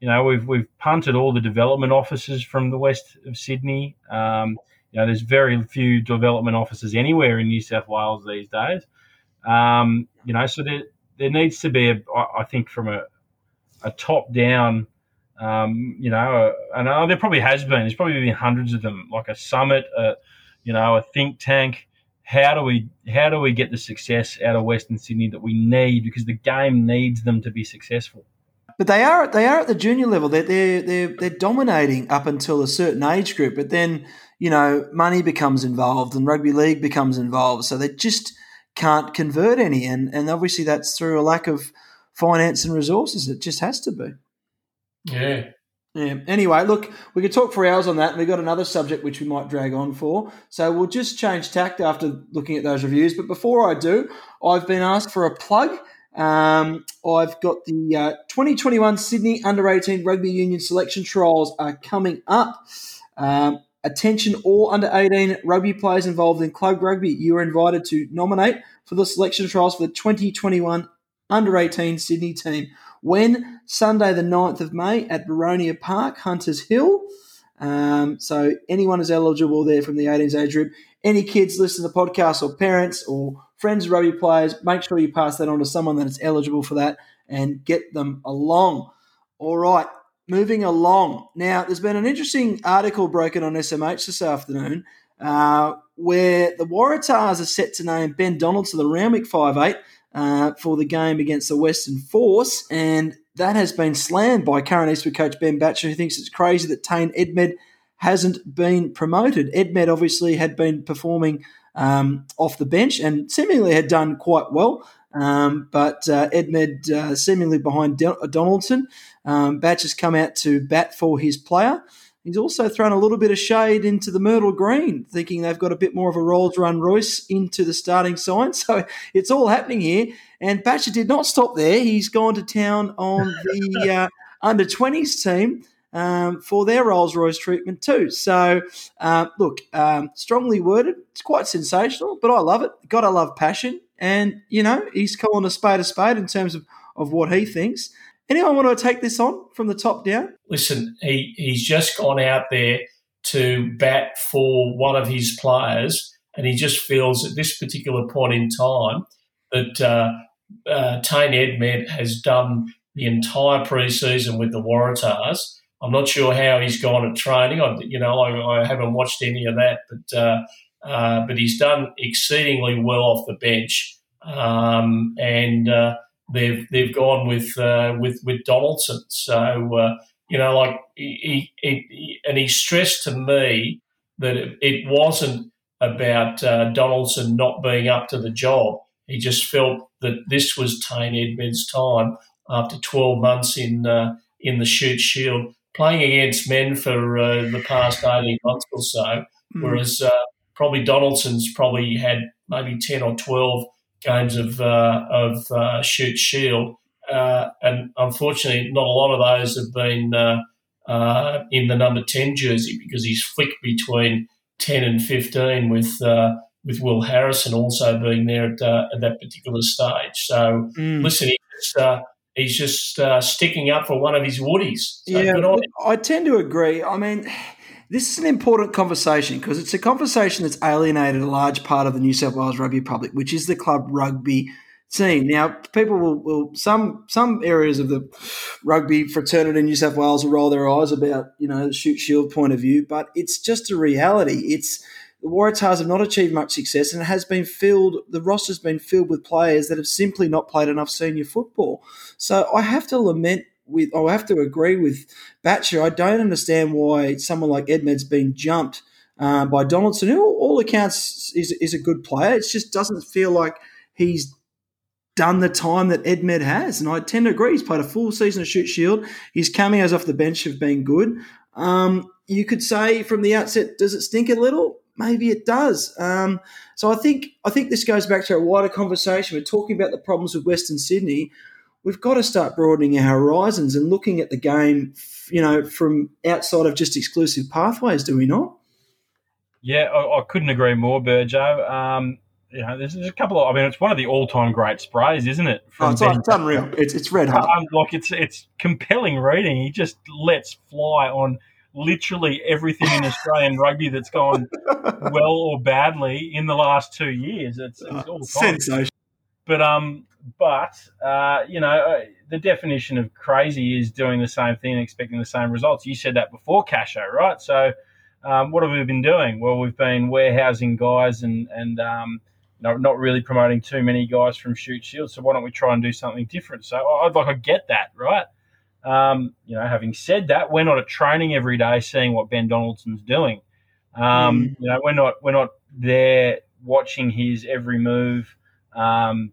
you know we've we've punted all the development offices from the west of Sydney. Um, you know, there's very few development offices anywhere in New South Wales these days. Um, you know, so there there needs to be I think from a a top down um, you know, and uh, there probably has been. There's probably been hundreds of them, like a summit, uh, you know, a think tank. How do we how do we get the success out of Western Sydney that we need? Because the game needs them to be successful. But they are they are at the junior level. They're they're they're, they're dominating up until a certain age group. But then you know money becomes involved and rugby league becomes involved. So they just can't convert any, and and obviously that's through a lack of finance and resources. It just has to be. Yeah. Yeah. Anyway, look, we could talk for hours on that. We've got another subject which we might drag on for. So we'll just change tact after looking at those reviews. But before I do, I've been asked for a plug. Um, I've got the uh, 2021 Sydney Under 18 Rugby Union selection trials are coming up. Um, attention, all under 18 rugby players involved in club rugby. You are invited to nominate for the selection trials for the 2021 Under 18 Sydney team when Sunday, the 9th of May at Boronia Park, Hunters Hill. Um, so anyone is eligible there from the 18s age group. Any kids listen to the podcast or parents or friends of rugby players, make sure you pass that on to someone that is eligible for that and get them along. All right, moving along. Now, there's been an interesting article broken on SMH this afternoon uh, where the Waratahs are set to name Ben Donald to the Randwick 5'8 uh, for the game against the Western Force, and that has been slammed by current Eastwood coach Ben Batger, who thinks it's crazy that Tane Edmed hasn't been promoted. Edmed obviously had been performing um, off the bench and seemingly had done quite well. Um, but uh, Edmed uh, seemingly behind Donaldson. Um, Batch has come out to bat for his player. He's also thrown a little bit of shade into the Myrtle Green, thinking they've got a bit more of a Rolls Run Royce into the starting sign. So it's all happening here. And Batger did not stop there. He's gone to town on the uh, under 20s team um, for their Rolls Royce treatment too. So, uh, look, um, strongly worded. It's quite sensational, but I love it. Got to love passion. And, you know, he's calling a spade a spade in terms of, of what he thinks. Anyone want to take this on from the top down? Listen, he, he's just gone out there to bat for one of his players, and he just feels at this particular point in time that uh, uh, Tane Edmed has done the entire preseason with the Waratahs. I'm not sure how he's gone at training. I, you know, I, I haven't watched any of that, but uh, uh, but he's done exceedingly well off the bench, um, and uh, they've they've gone with uh, with with Donaldson. So uh, you know, like he, he, he, and he stressed to me that it, it wasn't about uh, Donaldson not being up to the job. He just felt that this was Tane Edmed's time after 12 months in uh, in the Shute Shield, playing against men for uh, the past 18 months or so, mm. whereas uh, probably Donaldson's probably had maybe 10 or 12 games of uh, of uh, Shute Shield, uh, and unfortunately, not a lot of those have been in the number 10 jersey because he's flicked between 10 and 15 with with Will Harrison also being there at, uh, at that particular stage. So, mm. listen, he's, uh, he's just uh, sticking up for one of his woodies. So yeah, I tend to agree. I mean, this is an important conversation because it's a conversation that's alienated a large part of the New South Wales rugby public, which is the club rugby scene. Now, people will, will some some areas of the rugby fraternity in New South Wales will roll their eyes about you know the Shute Shield point of view, but it's just a reality. It's the Waratahs have not achieved much success, and it has been filled. The roster's been filled with players that have simply not played enough senior football. So I have to lament with. I have to agree with Batger. I don't understand why someone like Edmed's been jumped uh, by Donaldson, who all accounts is is a good player. It just doesn't feel like he's done the time that Edmed has. And I tend to agree. He's played a full season of Shute Shield. His cameos off the bench have been good. Um, you could say from the outset, does it stink a little? maybe it does. Um, so I think I think this goes back to a wider conversation. We're talking about the problems with Western Sydney. We've got to start broadening our horizons and looking at the game, you know, from outside of just exclusive pathways. Do we not? Yeah, I, I couldn't agree more, Burjo. Um, you know, there's, there's, a couple of. I mean, it's one of the all-time great sprays, isn't it? From oh, it's, ben, it's, unreal. It's it's red hot. Um, like it's it's compelling reading. He just lets fly on literally everything in Australian rugby that's gone well or badly in the last two years. It's, it's all sensational. But um, but uh, you know, uh, the definition of crazy is doing the same thing and expecting the same results. You said that before, Casho, right? So, um, what have we been doing? Well, we've been warehousing guys and and um, not, not really promoting too many guys from Shute Shield. So why don't we try and do something different? So I'd like to get that right. Um, you know, having said that, we're not at training every day seeing what Ben Donaldson's doing. Um, mm. You know, we're not we're not there watching his every move. Um,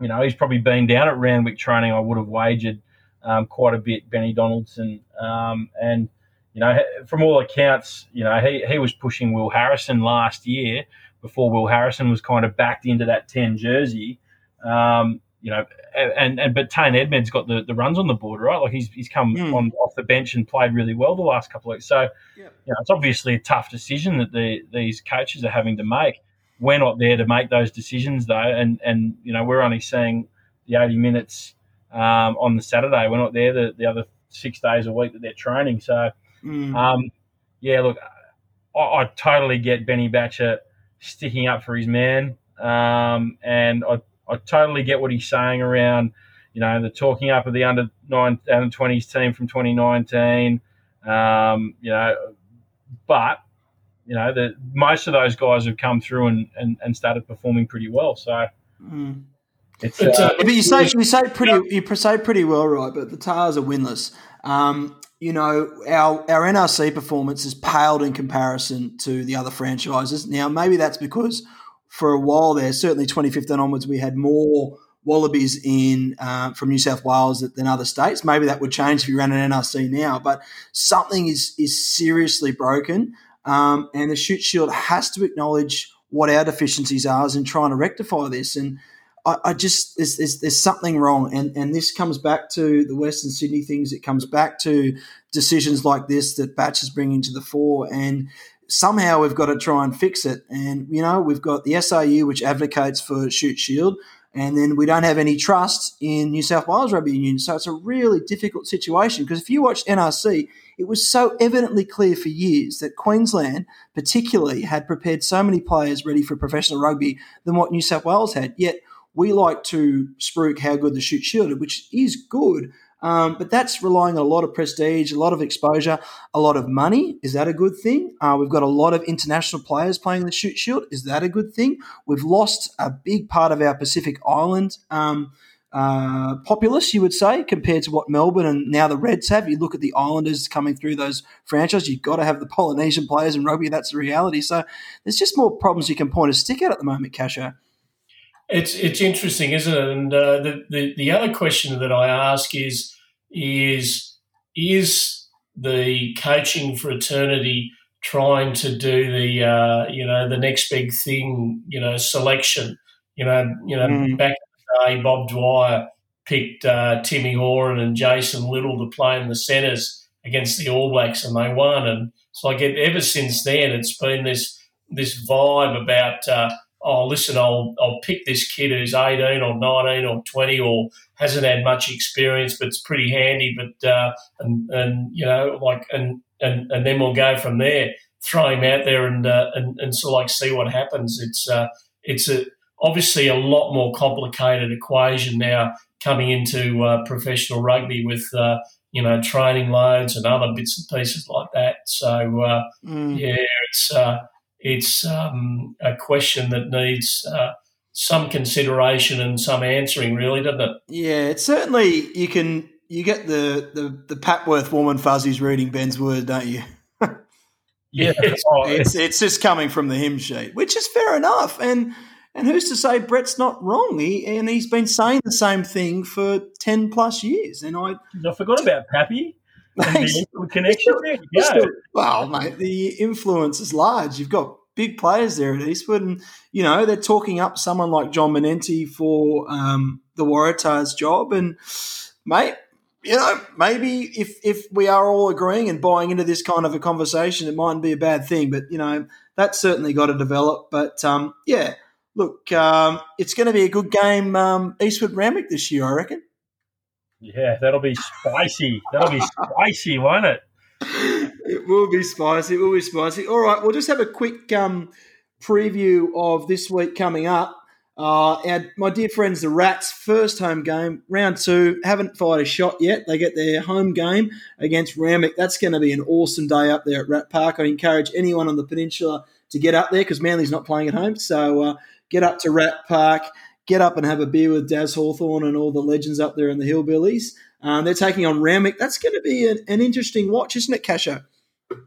you know, he's probably been down at Randwick training. I would have wagered um, quite a bit, Benny Donaldson, um, and you know, from all accounts, you know, he he was pushing Will Harrison last year before Will Harrison was kind of backed into that ten jersey. Um, you know, and, and but Tane Edmed's got the, the runs on the board, right? Like he's he's come mm. on off the bench and played really well the last couple of weeks. So, yeah. you know, it's obviously a tough decision that the these coaches are having to make. We're not there to make those decisions though, and and you know we're only seeing the eighty minutes um, on the Saturday. We're not there the, the other six days a week that they're training. So, mm. um, yeah, look, I, I, totally get Benny Batger sticking up for his man, um, and I I totally get what he's saying around, you know, the talking up of the under nine under twenties team from 2019. Um, you know, but you know, the most of those guys have come through and, and, and started performing pretty well. So. Mm. It's, uh, but you say you say pretty you say pretty well, right? But the Tahs are winless. Um, you know, our our NRC performance is paled in comparison to the other franchises. Now, maybe that's because for a while there. Certainly, 2015 onwards, we had more wallabies in uh, from New South Wales than other states. Maybe that would change if you ran an NRC now, but something is is seriously broken, um, and the Shute Shield has to acknowledge what our deficiencies are in trying to rectify this. And I, I just there's, there's, there's something wrong, and and this comes back to the Western Sydney things. It comes back to decisions like this that Batch is bringing to the fore, and somehow we've got to try and fix it. And you know we've got the SAU which advocates for Shute Shield. And then we don't have any trust in New South Wales Rugby Union. So it's a really difficult situation because if you watch NRC, it was so evidently clear for years that Queensland, particularly, had prepared so many players ready for professional rugby than what New South Wales had. Yet we like to spruik how good the Shute shielded, which is good. Um, but that's relying on a lot of prestige, a lot of exposure, a lot of money. Is that a good thing? Uh, we've got a lot of international players playing the Shute Shield. Is that a good thing? We've lost a big part of our Pacific Island um, uh, populace, you would say, compared to what Melbourne and now the Reds have. You look at the Islanders coming through those franchises, you've got to have the Polynesian players in rugby. That's the reality. So there's just more problems you can point a stick at at the moment, Casho. It's it's interesting, isn't it? And uh, the, the the other question that I ask is is is the coaching fraternity trying to do the uh, you know the next big thing, you know, selection. You know, you know, mm. back day, Bob Dwyer picked uh, Timmy Horan and Jason Little to play in the centres against the All Blacks, and they won. And so, like, ever since then, it's been this this vibe about uh, oh, listen, I'll I'll pick this kid who's 18 or 19 or 20 or hasn't had much experience, but it's pretty handy. But uh, and and you know, like and and and then we'll go from there. Throw him out there and uh, and and sort of like see what happens. It's uh, it's a obviously a lot more complicated equation now coming into uh, professional rugby with. Uh, you know, training loads and other bits and pieces like that. So, uh, mm. yeah, it's it's um, a question that needs uh, some consideration and some answering, really, doesn't it? Yeah, it's certainly you can you get the the, the Papworth woman fuzzies reading Ben's word, don't you? yeah, it's it's just coming from the hymn sheet, which is fair enough, and. And who's to say Brett's not wrong? He, and he's been saying the same thing for ten plus years. And I, I forgot about Pappy. connection there. Yeah. Well, mate, the influence is large. You've got big players there at Eastwood, and you know they're talking up someone like John Manenti for um, the Waratahs job. And mate, you know maybe if if we are all agreeing and buying into this kind of a conversation, it mightn't be a bad thing. But you know that's certainly got to develop. But um, yeah, look, um, it's going to be a good game, um, Eastwood Randwick this year, I reckon. Yeah, that'll be spicy. That'll be spicy, won't it? It will be spicy. It will be spicy. All right, we'll just have a quick um, preview of this week coming up. Uh, our, my dear friends, the Rats, first home game, round two, haven't fired a shot yet. They get their home game against Randwick. That's going to be an awesome day up there at Rat Park. I encourage anyone on the peninsula to get up there because Manly's not playing at home. So uh, get up to Rat Park get up and have a beer with Daz Hawthorne and all the legends up there in the Hillbillies. Um, they're taking on Randwick. That's going to be an, an, interesting watch, isn't it, Casho?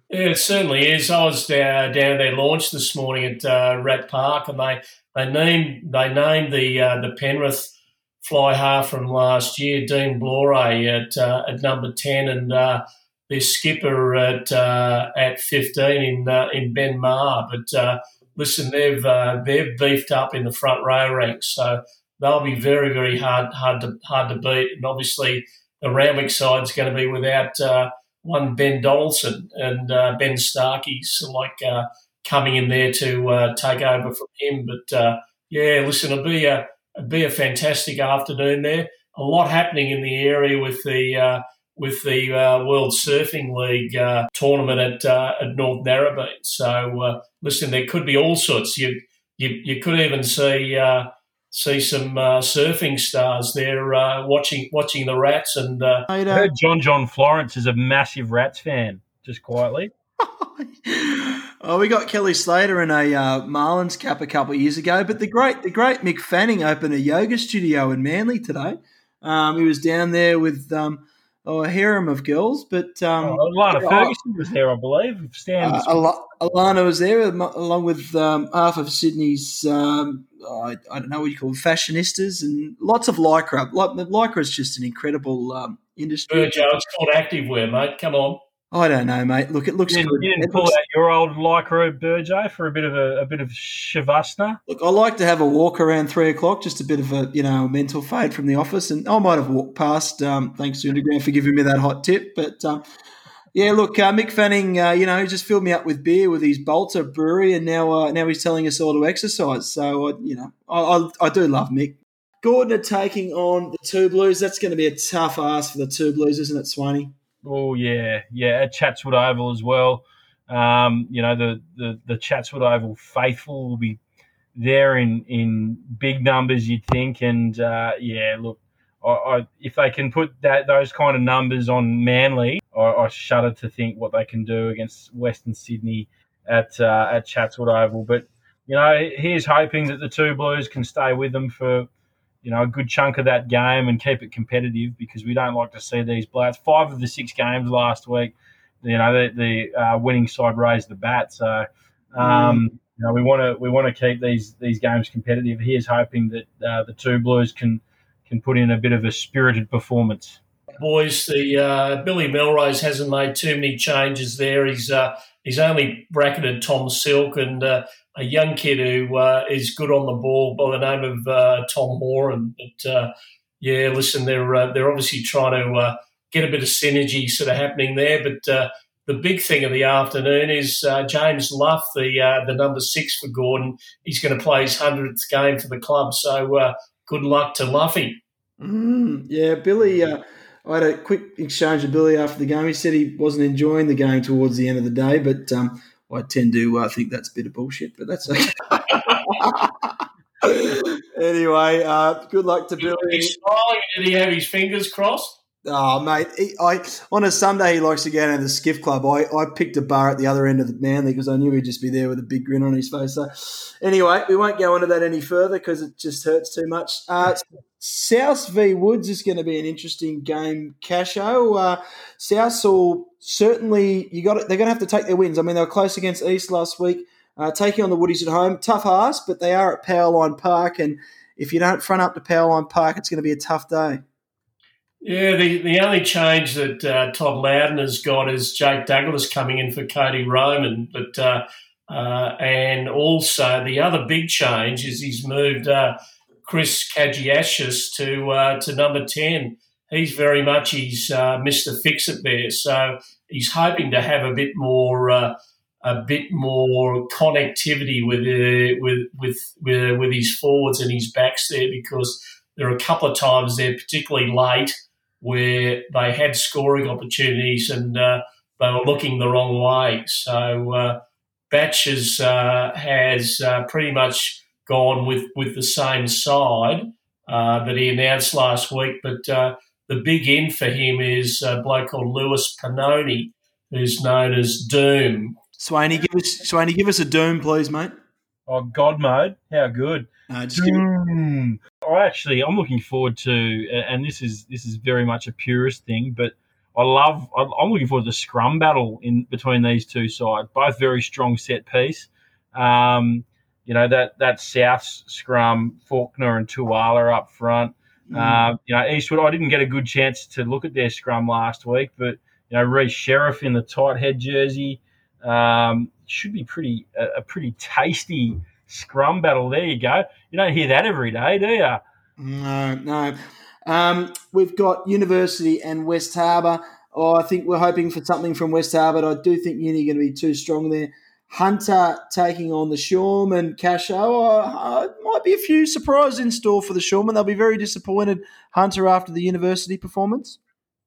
Yeah, it certainly is. I was down, down at their launch this morning at uh, Rat Park, and they they named they named the uh, the Penrith fly half from last year, Dean Blore, at uh, at number ten, and uh, their skipper at uh, at fifteen in uh, in Ben Maher. But listen, they've uh, they've beefed up in the front row ranks, so they'll be very very hard hard to hard to beat. And obviously, the Randwick side's going to be without uh, one Ben Donaldson and uh, Ben Starkey's like uh, coming in there to uh, take over from him. But uh, yeah, listen, it'll be a it'll be a fantastic afternoon there. A lot happening in the area with the with the uh, World Surfing League uh, tournament at uh, at North Narrabeen. So uh, listen, there could be all sorts. You you, you could even see uh, see some uh, surfing stars there watching watching the Rats. And I heard John John Florence is a massive Rats fan. Just quietly. oh, we got Kelly Slater in a Marlins cap a couple of years ago, but the great the great Mick Fanning opened a yoga studio in Manly today. Um, he was down there with um, or a harem of girls. But um, oh, Alana Ferguson was there, I believe. Uh, Al- Alana was there along with um, half of Sydney's. Um, I, I, don't know what you call them, fashionistas and lots of lycra. Lycra is just an incredible um, industry. Joe, it's called activewear, mate. Come on. I don't know, mate. Look, it looks you good. You didn't it pull looks, out your old lycra Burjo for a bit of a, a bit of shavasana. Look, I like to have a walk around three o'clock, just a bit of a you know mental fade from the office, and I might have walked past. Um, thanks to Underground for giving me that hot tip, but. Um, yeah, look, uh, Mick Fanning, uh, you know, just filled me up with beer with his Balter Brewery, and now uh, now he's telling us all to exercise. So, you know, I, I, I do love Mick. Gordon are taking on the two Blues. That's going to be a tough ask for the two Blues, isn't it, Swaney? Oh yeah, yeah. At Chatswood Oval as well. Um, you know the, the the Chatswood Oval faithful will be there in in big numbers, you'd think. And uh, yeah, look, I, I, if they can put that those kind of numbers on Manly, I, I, shudder to think what they can do against Western Sydney at uh, at Chatswood Oval. But you know, here's hoping that the two Blues can stay with them for you know, a good chunk of that game and keep it competitive because we don't like to see these blowouts. Five of the six games last week, you know, the, the uh, winning side raised the bat. So, um, mm. you know, we want to we want to keep these these games competitive. Here's hoping that uh, the two Blues can can put in a bit of a spirited performance. Boys, the uh, Billy Melrose hasn't made too many changes there. He's uh, he's only bracketed Tom Silk and uh, a young kid who uh, is good on the ball by the name of uh, Tom Horan. But uh, yeah, listen, they're uh, they're obviously trying to uh, get a bit of synergy sort of happening there. But the big thing of the afternoon is James Luff, the the number six for Gordon. He's going to play his hundredth game for the club. So good luck to Luffy. Mm, yeah, Billy. I had a quick exchange with Billy after the game. He said he wasn't enjoying the game towards the end of the day, but um, I tend to uh, think that's a bit of bullshit, but that's okay. anyway, uh, good luck to Billy. He's smiling. Did he have his fingers crossed? Oh, mate, he, I on a Sunday he likes to go down to the skiff club. I, I picked a bar at the other end of the Manly because I knew he'd just be there with a big grin on his face. So, anyway, we won't go into that any further because it just hurts too much. Uh, South v Woods is going to be an interesting game, Casho. Uh, South will certainly you got it. They're going to have to take their wins. I mean, they were close against East last week, uh, taking on the Woodies at home. Tough ask, but they are at Powerline Park, and if you don't front up to Powerline Park, it's going to be a tough day. Yeah, the, the only change that uh, Todd Loudon has got is Jake Douglas coming in for Cody Roman, but uh, uh, and also the other big change is he's moved uh, Chris Kajiashis to uh, to number ten. He's very much he's uh, Mister Fix It there, so he's hoping to have a bit more a bit more connectivity with with with with, with his forwards and his backs there because there are a couple of times they're particularly late where they had scoring opportunities and uh, they were looking the wrong way. So uh, Batches uh, has uh, pretty much gone with, with the same side uh, that he announced last week. But uh, the big in for him is a bloke called Lewis Panoni, who's known as Doom. Swaney, give us Swaney, give us a Doom, please, mate. Oh, God mode, how good! Uh, just give me- I actually, I'm looking forward to, and this is this is very much a purist thing, but I love. I'm looking forward to the scrum battle in between these two sides. Both very strong set piece. Um, you know that that South scrum, Faulkner and Tuala up front. Mm. Uh, you know Eastwood. I didn't get a good chance to look at their scrum last week, but you know Reece Sheriff in the tight head jersey um, should be pretty a, a pretty tasty scrum battle. There you go. You don't hear that every day, do you? No, no. Um, we've got University and West Harbour. Oh, I think we're hoping for something from West Harbour. I do think Uni are going to be too strong there. Hunter taking on the Shoremen Casho. Oh, uh, might be a few surprises in store for the Shawm, they'll be very disappointed. Hunter after the University performance.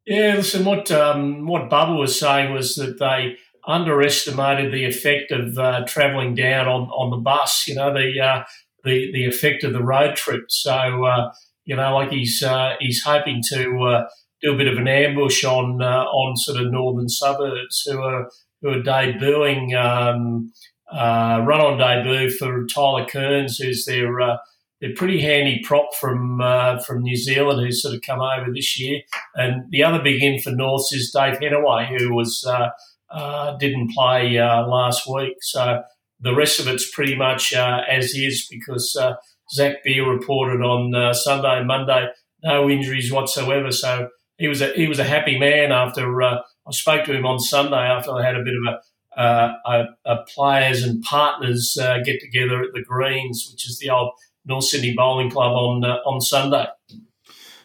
Yeah, listen. What um, what Bubba was saying was that they underestimated the effect of uh, travelling down on, on the bus. You know, the uh, the the effect of the road trip. So uh, you know, like he's uh, he's hoping to uh, do a bit of an ambush on uh, on sort of northern suburbs who are who are debuting um, run on debut for Tyler Kearns, who's their they're pretty handy prop from uh, from New Zealand who's sort of come over this year. And the other big in for Norths is Dave Henaway, who was uh, uh, didn't play uh, last week. So the rest of it's pretty much uh, as is because uh, Zach Beer reported on Sunday and Monday no injuries whatsoever. So he was a he was a happy man after I spoke to him on Sunday after I had a bit of a uh, a, a, players and partners uh, get together at the Greens, which is the old North Sydney Bowling Club on uh, on Sunday.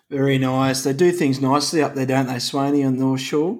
Very nice. They do things nicely up there, don't they, Swaney on North Shore?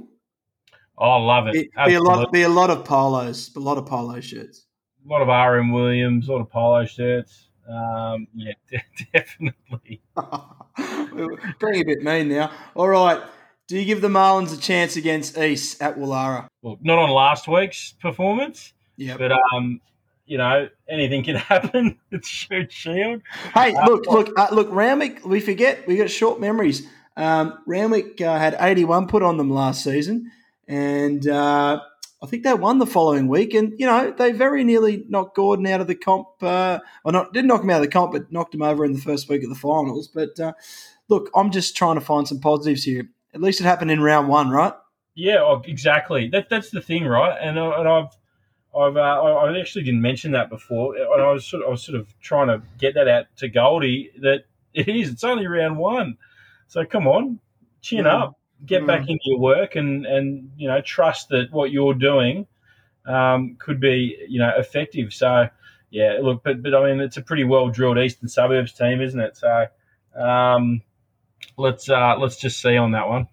Oh, I love it. it be a lot, be a lot of polos, a lot of polo shirts. A lot of RM Williams, a lot of polo shirts. Um, yeah, definitely. Being a bit mean now. All right. Do you give the Marlins a chance against East at Woollahra? Well, not on last week's performance. Yeah. But um, you know, anything can happen it's Shute Shield. Hey, uh, look, look, uh, look, Randwick, we forget, we got short memories. Um, Randwick uh, had 81 put on them last season, and uh, I think they won the following week. And, you know, they very nearly knocked Gordon out of the comp, uh, or not, didn't knock him out of the comp, but knocked him over in the first week of the finals. But uh, look, I'm just trying to find some positives here. At least it happened in round one, right? Yeah, oh, exactly. That, that's the thing, right? And, and I've I've uh, I actually didn't mention that before, and I was sort of, I was sort of trying to get that out to Goldie that it is. It's only round one, so come on, chin mm. up, get mm. back into your work, and and you know trust that what you're doing um, could be you know effective. So yeah, look, but but I mean it's a pretty well drilled Eastern Suburbs team, isn't it? So um, let's uh, let's just see on that one.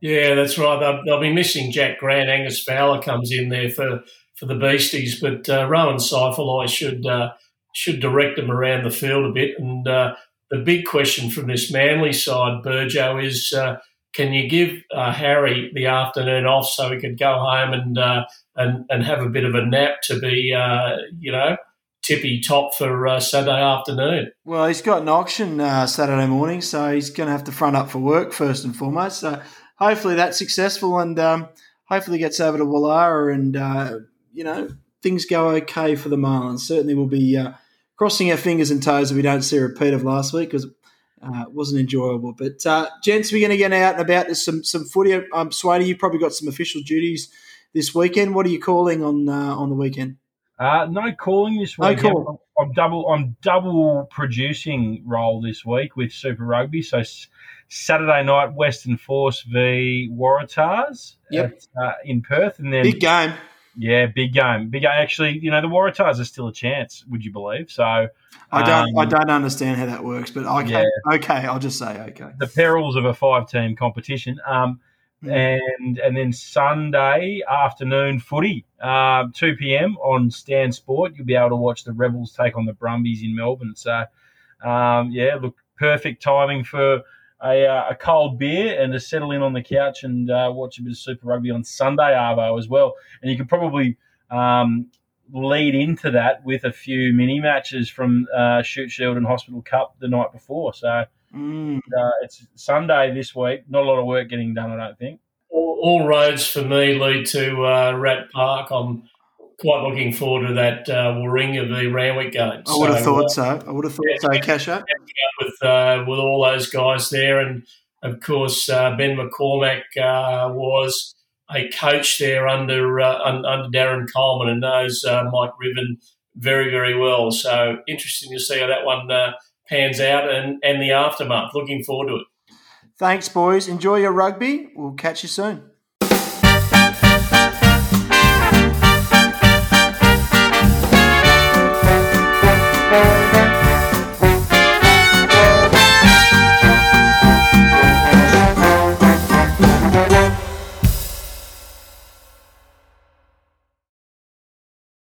Yeah, that's right. They'll, they'll be missing Jack Grant. Angus Fowler comes in there for for the beasties. But uh, Rowan Seifel, should uh, should direct them around the field a bit. And uh, the big question from this Manly side, Burjo, is uh, can you give uh, Harry the afternoon off so he could go home and uh, and and have a bit of a nap to be you know tippy top for uh, Saturday afternoon. Well, he's got an auction uh, Saturday morning, so he's going to have to front up for work first and foremost. So hopefully that's successful and um, hopefully gets over to Woollahra and uh, you know, things go okay for the Marlins. Certainly, we'll be uh, crossing our fingers and toes that we don't see a repeat of last week because uh, it wasn't enjoyable. But uh, gents, we're going to get out and about. There's some some footy. Um, Swaney, you've probably got some official duties this weekend. What are you calling on uh, on the weekend? Uh, no calling this week. No call. I'm double. I'm double producing role this week with Super Rugby. So Saturday night, Western Force v Waratahs. Yep. At, uh, in Perth, and then big game. Yeah, big game. Big game. Actually, you know, the Waratahs are still a chance. Would you believe? So I don't. Um, I don't understand how that works, but okay. Yeah. Okay, I'll just say okay. The perils of a five-team competition. Um, mm. and and then Sunday afternoon footy, uh, two p.m. on Stan Sport. You'll be able to watch the Rebels take on the Brumbies in Melbourne. So, um, yeah, look, perfect timing for a, uh, a cold beer and to settle in on the couch and uh, watch a bit of Super Rugby on Sunday, Arvo, as well. And you can probably um, lead into that with a few mini matches from uh, Shute Shield and Hospital Cup the night before. So mm. uh, it's Sunday this week. Not a lot of work getting done, I don't think. All, all roads for me lead to uh, Rat Park. I'm quite looking forward to that uh, Warringah v Randwick game. I would have so, thought uh, so. I would have thought yeah, so, Casher. With, uh, with all those guys there. And of course, uh, Ben McCormack uh, was a coach there under uh, under Darren Coleman and knows uh, Mike Riven very, very well. So interesting to see how that one pans out and, and the aftermath. Looking forward to it. Thanks, boys. Enjoy your rugby. We'll catch you soon.